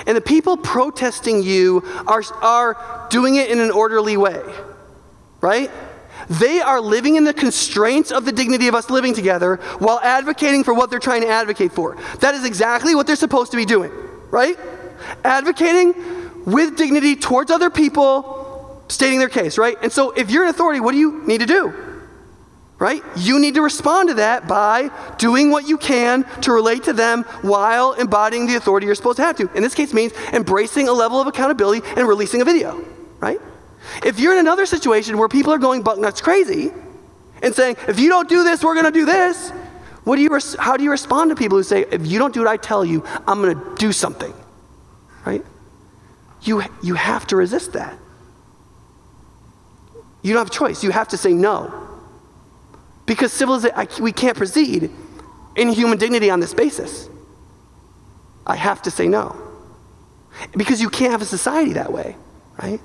and the people protesting you are, are doing it in an orderly way, right? They are living in the constraints of the dignity of us living together while advocating for what they're trying to advocate for. That is exactly what they're supposed to be doing, right? Advocating with dignity towards other people, stating their case, right? And so if you're an authority, what do you need to do? right? You need to respond to that by doing what you can to relate to them while embodying the authority you're supposed to have to. In this case, means embracing a level of accountability and releasing a video, right? If you're in another situation where people are going buck nuts crazy and saying, if you don't do this, we're going to do this, what do you res- how do you respond to people who say, if you don't do what I tell you, I'm going to do something, right? You, you have to resist that. You don't have a choice. You have to say no. Because civilization, we can't proceed in human dignity on this basis. I have to say no. Because you can't have a society that way, right?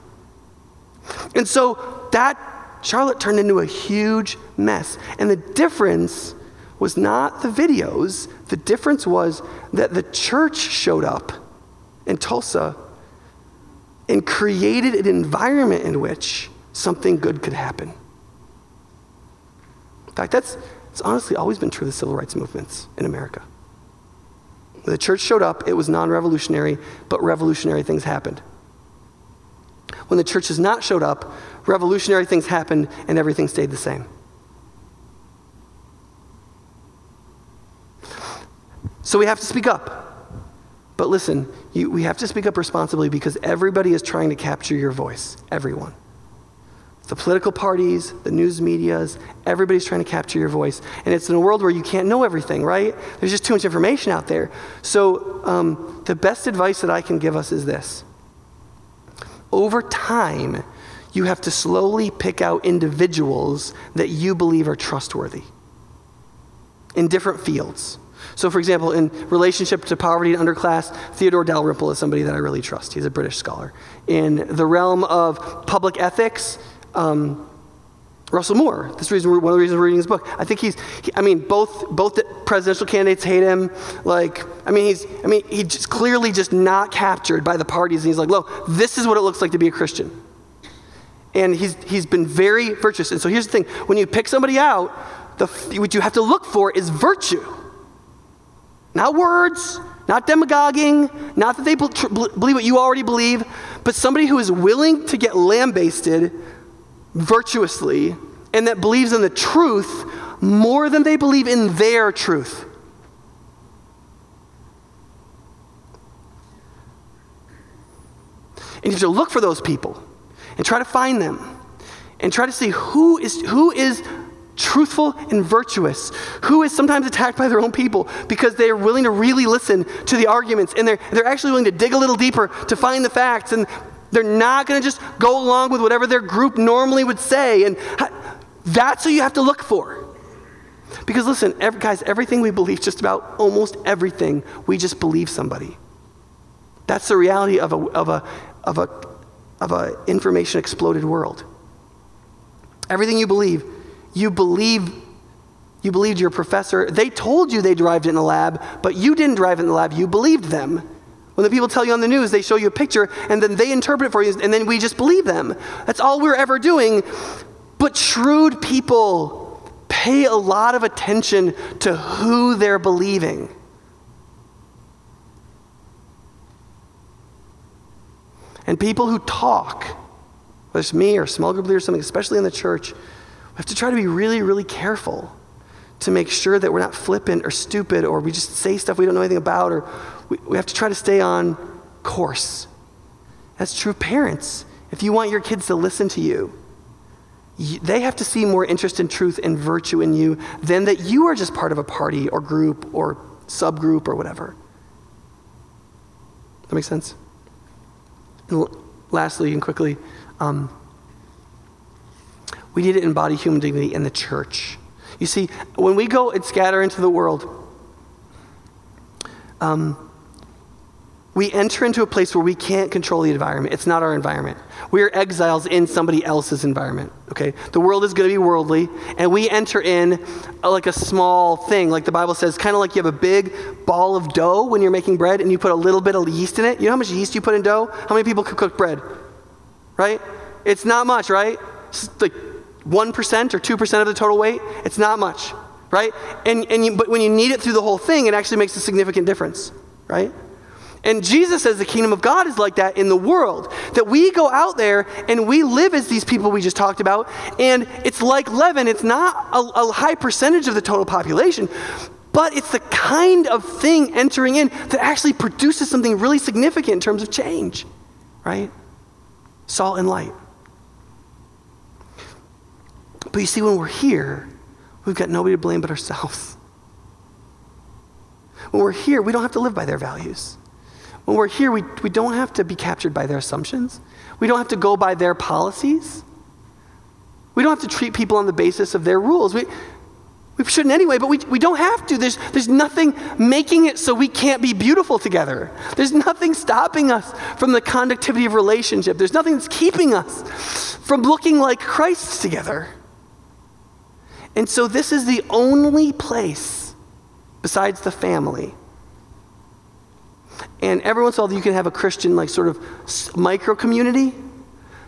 And so that Charlotte turned into a huge mess. And the difference was not the videos, the difference was that the church showed up in Tulsa and created an environment in which something good could happen. In fact, that's it's honestly always been true of the civil rights movements in America. When the church showed up, it was non revolutionary, but revolutionary things happened. When the church has not showed up, revolutionary things happened and everything stayed the same. So we have to speak up. But listen, you, we have to speak up responsibly because everybody is trying to capture your voice. Everyone the political parties, the news medias, everybody's trying to capture your voice. And it's in a world where you can't know everything, right? There's just too much information out there. So, um, the best advice that I can give us is this over time, you have to slowly pick out individuals that you believe are trustworthy in different fields. So, for example, in relationship to poverty and underclass, Theodore Dalrymple is somebody that I really trust. He's a British scholar. In the realm of public ethics, um, Russell Moore. This reason, one of the reasons we're reading his book. I think he's, he, I mean, both both the presidential candidates hate him. Like, I mean, he's, I mean, he's just clearly just not captured by the parties. And he's like, look, this is what it looks like to be a Christian. And he's, he's been very virtuous. And so here's the thing when you pick somebody out, the, what you have to look for is virtue. Not words, not demagoguing, not that they believe what you already believe, but somebody who is willing to get lambasted virtuously and that believes in the truth more than they believe in their truth. And you have to look for those people and try to find them and try to see who is, who is truthful and virtuous, who is sometimes attacked by their own people because they are willing to really listen to the arguments and they're, they're actually willing to dig a little deeper to find the facts and they're not going to just go along with whatever their group normally would say. And that's who you have to look for. Because listen, every, guys, everything we believe, just about almost everything, we just believe somebody. That's the reality of a, of a, of a, of a information exploded world. Everything you believe, you believe you believed your professor. They told you they derived it in the lab, but you didn't drive it in the lab. You believed them. When the people tell you on the news, they show you a picture and then they interpret it for you, and then we just believe them. That's all we're ever doing. But shrewd people pay a lot of attention to who they're believing. And people who talk, whether it's me or small group leader or something, especially in the church, we have to try to be really, really careful to make sure that we're not flippant or stupid or we just say stuff we don't know anything about or we, we have to try to stay on course. That's true of parents. If you want your kids to listen to you, they have to see more interest in truth and virtue in you than that you are just part of a party or group or subgroup or whatever. That makes sense? And lastly and quickly, um, we need to embody human dignity in the church. You see, when we go and scatter into the world, um, we enter into a place where we can't control the environment. It's not our environment. We are exiles in somebody else's environment. Okay? The world is going to be worldly, and we enter in a, like a small thing, like the Bible says, kind of like you have a big ball of dough when you're making bread and you put a little bit of yeast in it. You know how much yeast you put in dough? How many people could cook bread? Right? It's not much, right? It's like 1% or 2% of the total weight, it's not much, right? And, and you, but when you knead it through the whole thing, it actually makes a significant difference, right? And Jesus says the kingdom of God is like that in the world. That we go out there and we live as these people we just talked about, and it's like leaven. It's not a, a high percentage of the total population, but it's the kind of thing entering in that actually produces something really significant in terms of change, right? Salt and light. But you see, when we're here, we've got nobody to blame but ourselves. When we're here, we don't have to live by their values. When we're here, we, we don't have to be captured by their assumptions. We don't have to go by their policies. We don't have to treat people on the basis of their rules. We, we shouldn't anyway, but we, we don't have to. There's, there's nothing making it so we can't be beautiful together. There's nothing stopping us from the conductivity of relationship. There's nothing that's keeping us from looking like Christ together. And so, this is the only place besides the family. And every once in a while, you can have a Christian, like, sort of micro community.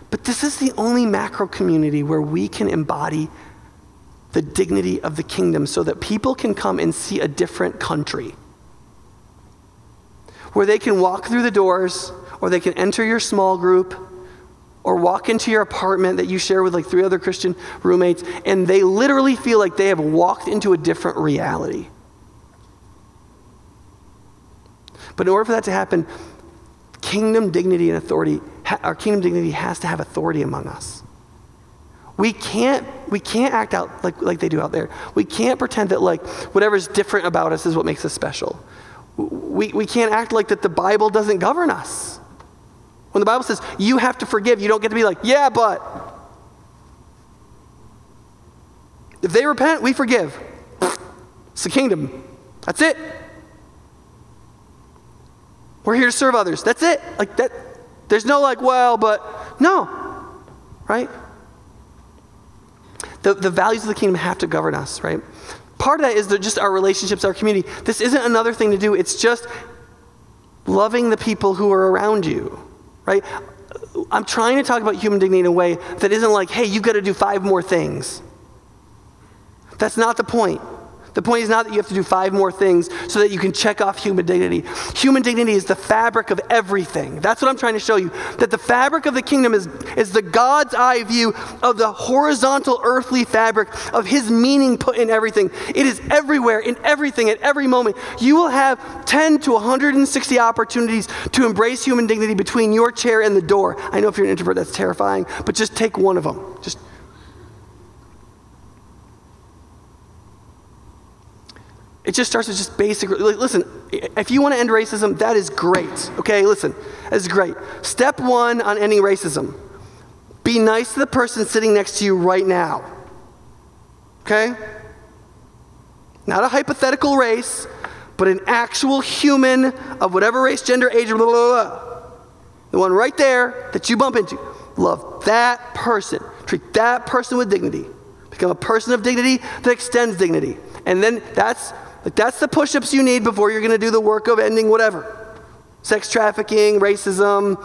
But this is the only macro community where we can embody the dignity of the kingdom so that people can come and see a different country. Where they can walk through the doors, or they can enter your small group, or walk into your apartment that you share with like three other Christian roommates, and they literally feel like they have walked into a different reality. But in order for that to happen, kingdom dignity and authority, our kingdom dignity has to have authority among us. We can't, we can't act out like, like they do out there. We can't pretend that like whatever's different about us is what makes us special. We, we can't act like that the Bible doesn't govern us. When the Bible says you have to forgive, you don't get to be like, yeah, but. If they repent, we forgive. It's the kingdom. That's it. We're here to serve others. That's it. Like that. There's no like, well, but no. Right? The, the values of the kingdom have to govern us, right? Part of that is just our relationships, our community. This isn't another thing to do. It's just loving the people who are around you right? I'm trying to talk about human dignity in a way that isn't like, hey, you've got to do five more things. That's not the point. The point is not that you have to do five more things so that you can check off human dignity. Human dignity is the fabric of everything. That's what I'm trying to show you. That the fabric of the kingdom is, is the God's eye view of the horizontal earthly fabric of his meaning put in everything. It is everywhere, in everything, at every moment. You will have 10 to 160 opportunities to embrace human dignity between your chair and the door. I know if you're an introvert, that's terrifying, but just take one of them. Just It just starts with just basic. Listen, if you want to end racism, that is great. Okay, listen, that is great. Step one on ending racism be nice to the person sitting next to you right now. Okay? Not a hypothetical race, but an actual human of whatever race, gender, age, blah, blah, blah. The one right there that you bump into. Love that person. Treat that person with dignity. Become a person of dignity that extends dignity. And then that's like that's the push-ups you need before you're going to do the work of ending whatever. Sex trafficking, racism,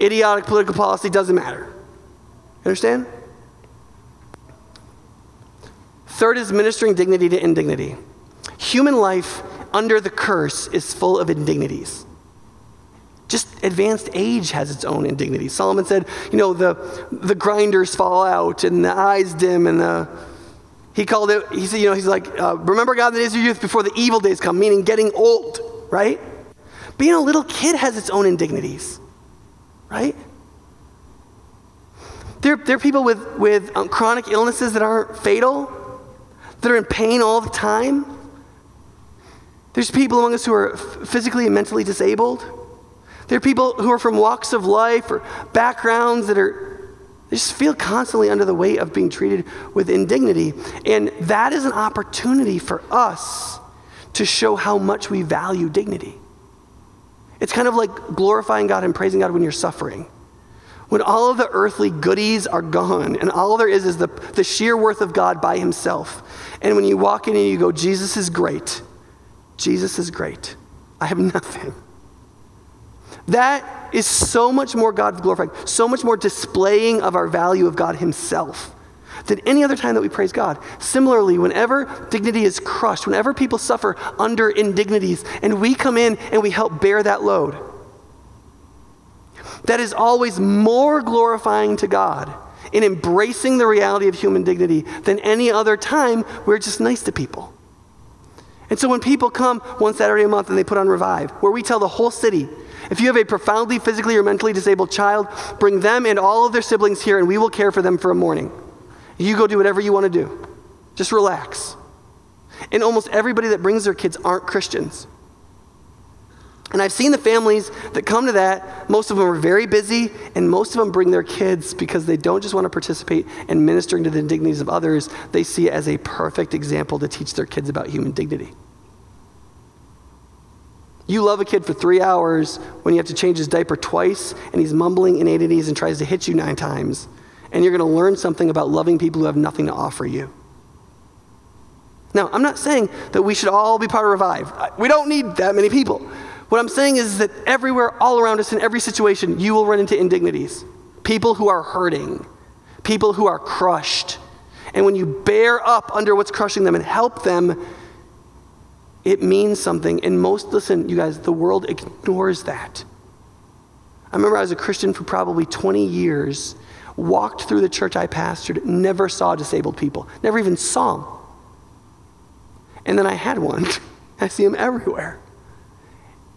idiotic political policy doesn't matter. You understand? Third is ministering dignity to indignity. Human life under the curse is full of indignities. Just advanced age has its own indignities. Solomon said, you know, the, the grinders fall out and the eyes dim and the he called it, he said, you know, he's like, uh, remember God the days of your youth before the evil days come, meaning getting old, right? Being a little kid has its own indignities, right? There, there are people with, with um, chronic illnesses that aren't fatal, that are in pain all the time. There's people among us who are physically and mentally disabled. There are people who are from walks of life or backgrounds that are they just feel constantly under the weight of being treated with indignity. And that is an opportunity for us to show how much we value dignity. It's kind of like glorifying God and praising God when you're suffering. When all of the earthly goodies are gone and all there is is the, the sheer worth of God by Himself. And when you walk in and you go, Jesus is great, Jesus is great, I have nothing. That is so much more God glorified, so much more displaying of our value of God Himself than any other time that we praise God. Similarly, whenever dignity is crushed, whenever people suffer under indignities, and we come in and we help bear that load, that is always more glorifying to God in embracing the reality of human dignity than any other time we're just nice to people. And so when people come one Saturday a month and they put on Revive, where we tell the whole city, if you have a profoundly physically or mentally disabled child, bring them and all of their siblings here and we will care for them for a morning. You go do whatever you want to do. Just relax. And almost everybody that brings their kids aren't Christians. And I've seen the families that come to that. Most of them are very busy, and most of them bring their kids because they don't just want to participate in ministering to the indignities of others, they see it as a perfect example to teach their kids about human dignity. You love a kid for three hours when you have to change his diaper twice and he's mumbling inanities and tries to hit you nine times. And you're going to learn something about loving people who have nothing to offer you. Now, I'm not saying that we should all be part of Revive. We don't need that many people. What I'm saying is that everywhere, all around us, in every situation, you will run into indignities. People who are hurting, people who are crushed. And when you bear up under what's crushing them and help them, it means something. And most, listen, you guys, the world ignores that. I remember I was a Christian for probably 20 years, walked through the church I pastored, never saw disabled people, never even saw them. And then I had one. I see them everywhere.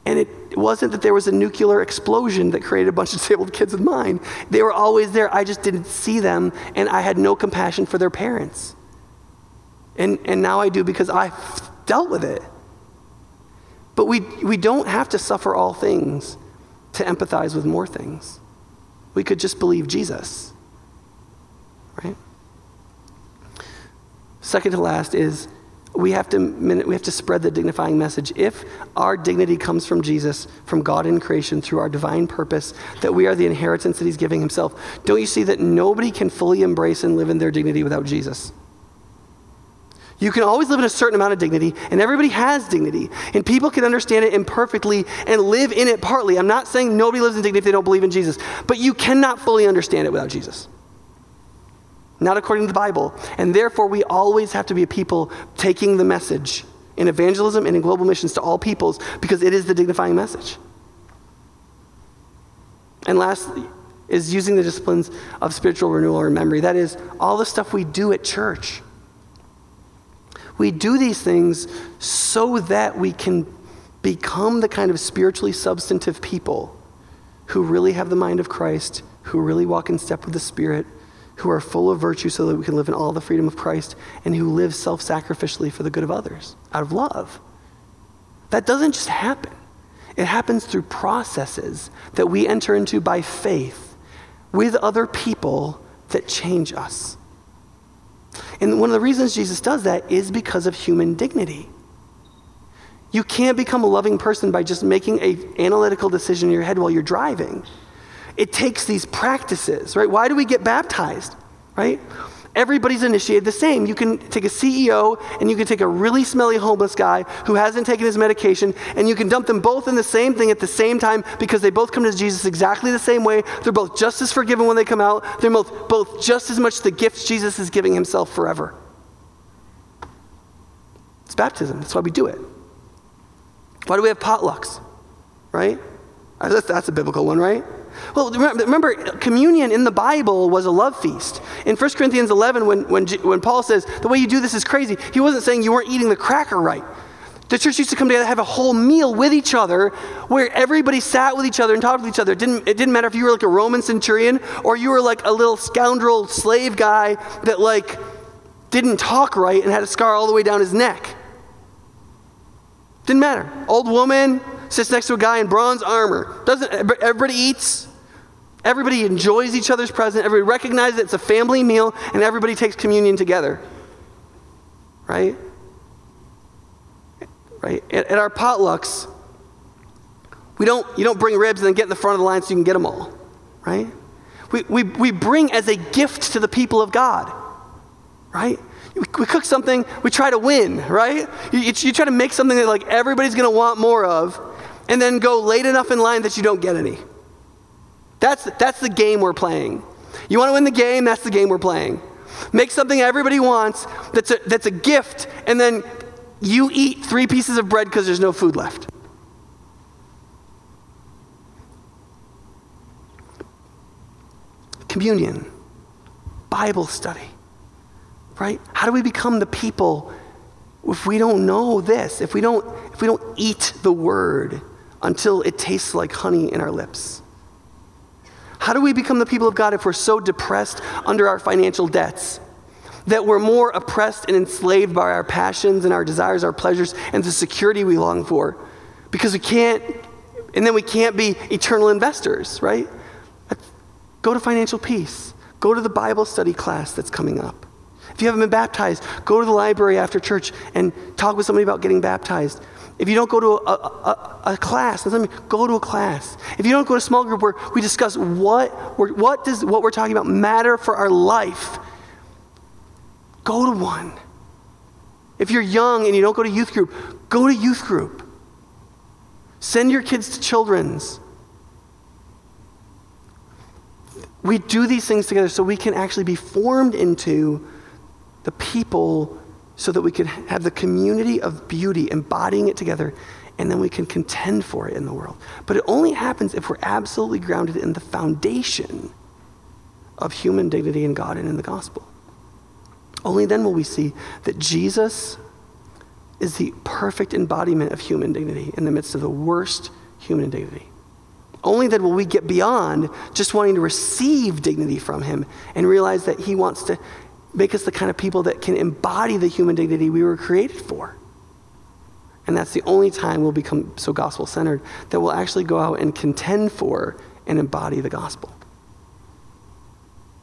And it wasn't that there was a nuclear explosion that created a bunch of disabled kids with mine. They were always there. I just didn't see them, and I had no compassion for their parents. And, and now I do because I dealt with it. But we, we don't have to suffer all things to empathize with more things. We could just believe Jesus. Right? Second to last is we have to we have to spread the dignifying message. If our dignity comes from Jesus, from God in creation through our divine purpose, that we are the inheritance that he's giving himself, don't you see that nobody can fully embrace and live in their dignity without Jesus? You can always live in a certain amount of dignity, and everybody has dignity. And people can understand it imperfectly and live in it partly. I'm not saying nobody lives in dignity if they don't believe in Jesus, but you cannot fully understand it without Jesus. not according to the Bible. And therefore, we always have to be a people taking the message in evangelism and in global missions to all peoples because it is the dignifying message. And lastly, is using the disciplines of spiritual renewal or memory. That is, all the stuff we do at church. We do these things so that we can become the kind of spiritually substantive people who really have the mind of Christ, who really walk in step with the Spirit, who are full of virtue so that we can live in all the freedom of Christ, and who live self sacrificially for the good of others out of love. That doesn't just happen, it happens through processes that we enter into by faith with other people that change us. And one of the reasons Jesus does that is because of human dignity. You can't become a loving person by just making an analytical decision in your head while you're driving. It takes these practices, right? Why do we get baptized, right? Everybody's initiated the same. You can take a CEO and you can take a really smelly homeless guy who hasn't taken his medication and you can dump them both in the same thing at the same time because they both come to Jesus exactly the same way. They're both just as forgiven when they come out. They're both, both just as much the gifts Jesus is giving himself forever. It's baptism. That's why we do it. Why do we have potlucks? Right? That's, that's a biblical one, right? Well, remember, communion in the Bible was a love feast. In 1 Corinthians 11, when, when, when Paul says, the way you do this is crazy, he wasn't saying you weren't eating the cracker right. The church used to come together, have a whole meal with each other, where everybody sat with each other and talked with each other. It didn't, it didn't matter if you were like a Roman centurion or you were like a little scoundrel slave guy that like didn't talk right and had a scar all the way down his neck. Didn't matter. Old woman, sits next to a guy in bronze armor. Doesn't everybody eats? Everybody enjoys each other's presence. Everybody recognizes it's a family meal, and everybody takes communion together. Right? Right? At, at our potlucks, we don't, you don't bring ribs and then get in the front of the line so you can get them all. Right? We, we, we bring as a gift to the people of God. Right? we cook something, we try to win, right? You, you try to make something that like everybody's going to want more of, and then go late enough in line that you don't get any. That's, that's the game we're playing. You want to win the game? That's the game we're playing. Make something everybody wants that's a, that's a gift, and then you eat three pieces of bread because there's no food left. Communion, Bible study, right? How do we become the people if we don't know this, if we don't, if we don't eat the word? until it tastes like honey in our lips? How do we become the people of God if we're so depressed under our financial debts? That we're more oppressed and enslaved by our passions and our desires, our pleasures, and the security we long for. Because we can't, and then we can't be eternal investors, right? Go to financial peace. Go to the Bible study class that's coming up. If you haven't been baptized, go to the library after church and talk with somebody about getting baptized. If you don't go to a, a, a, class, let me go to a class. If you don't go to a small group where we discuss what, what does what we're talking about matter for our life, go to one. If you're young and you don't go to youth group, go to youth group. Send your kids to children's. We do these things together so we can actually be formed into the people so that we can have the community of beauty, embodying it together, and then we can contend for it in the world. But it only happens if we're absolutely grounded in the foundation of human dignity in God and in the gospel. Only then will we see that Jesus is the perfect embodiment of human dignity in the midst of the worst human dignity. Only then will we get beyond just wanting to receive dignity from him and realize that he wants to make us the kind of people that can embody the human dignity we were created for. And that's the only time we'll become so gospel centered that we'll actually go out and contend for and embody the gospel.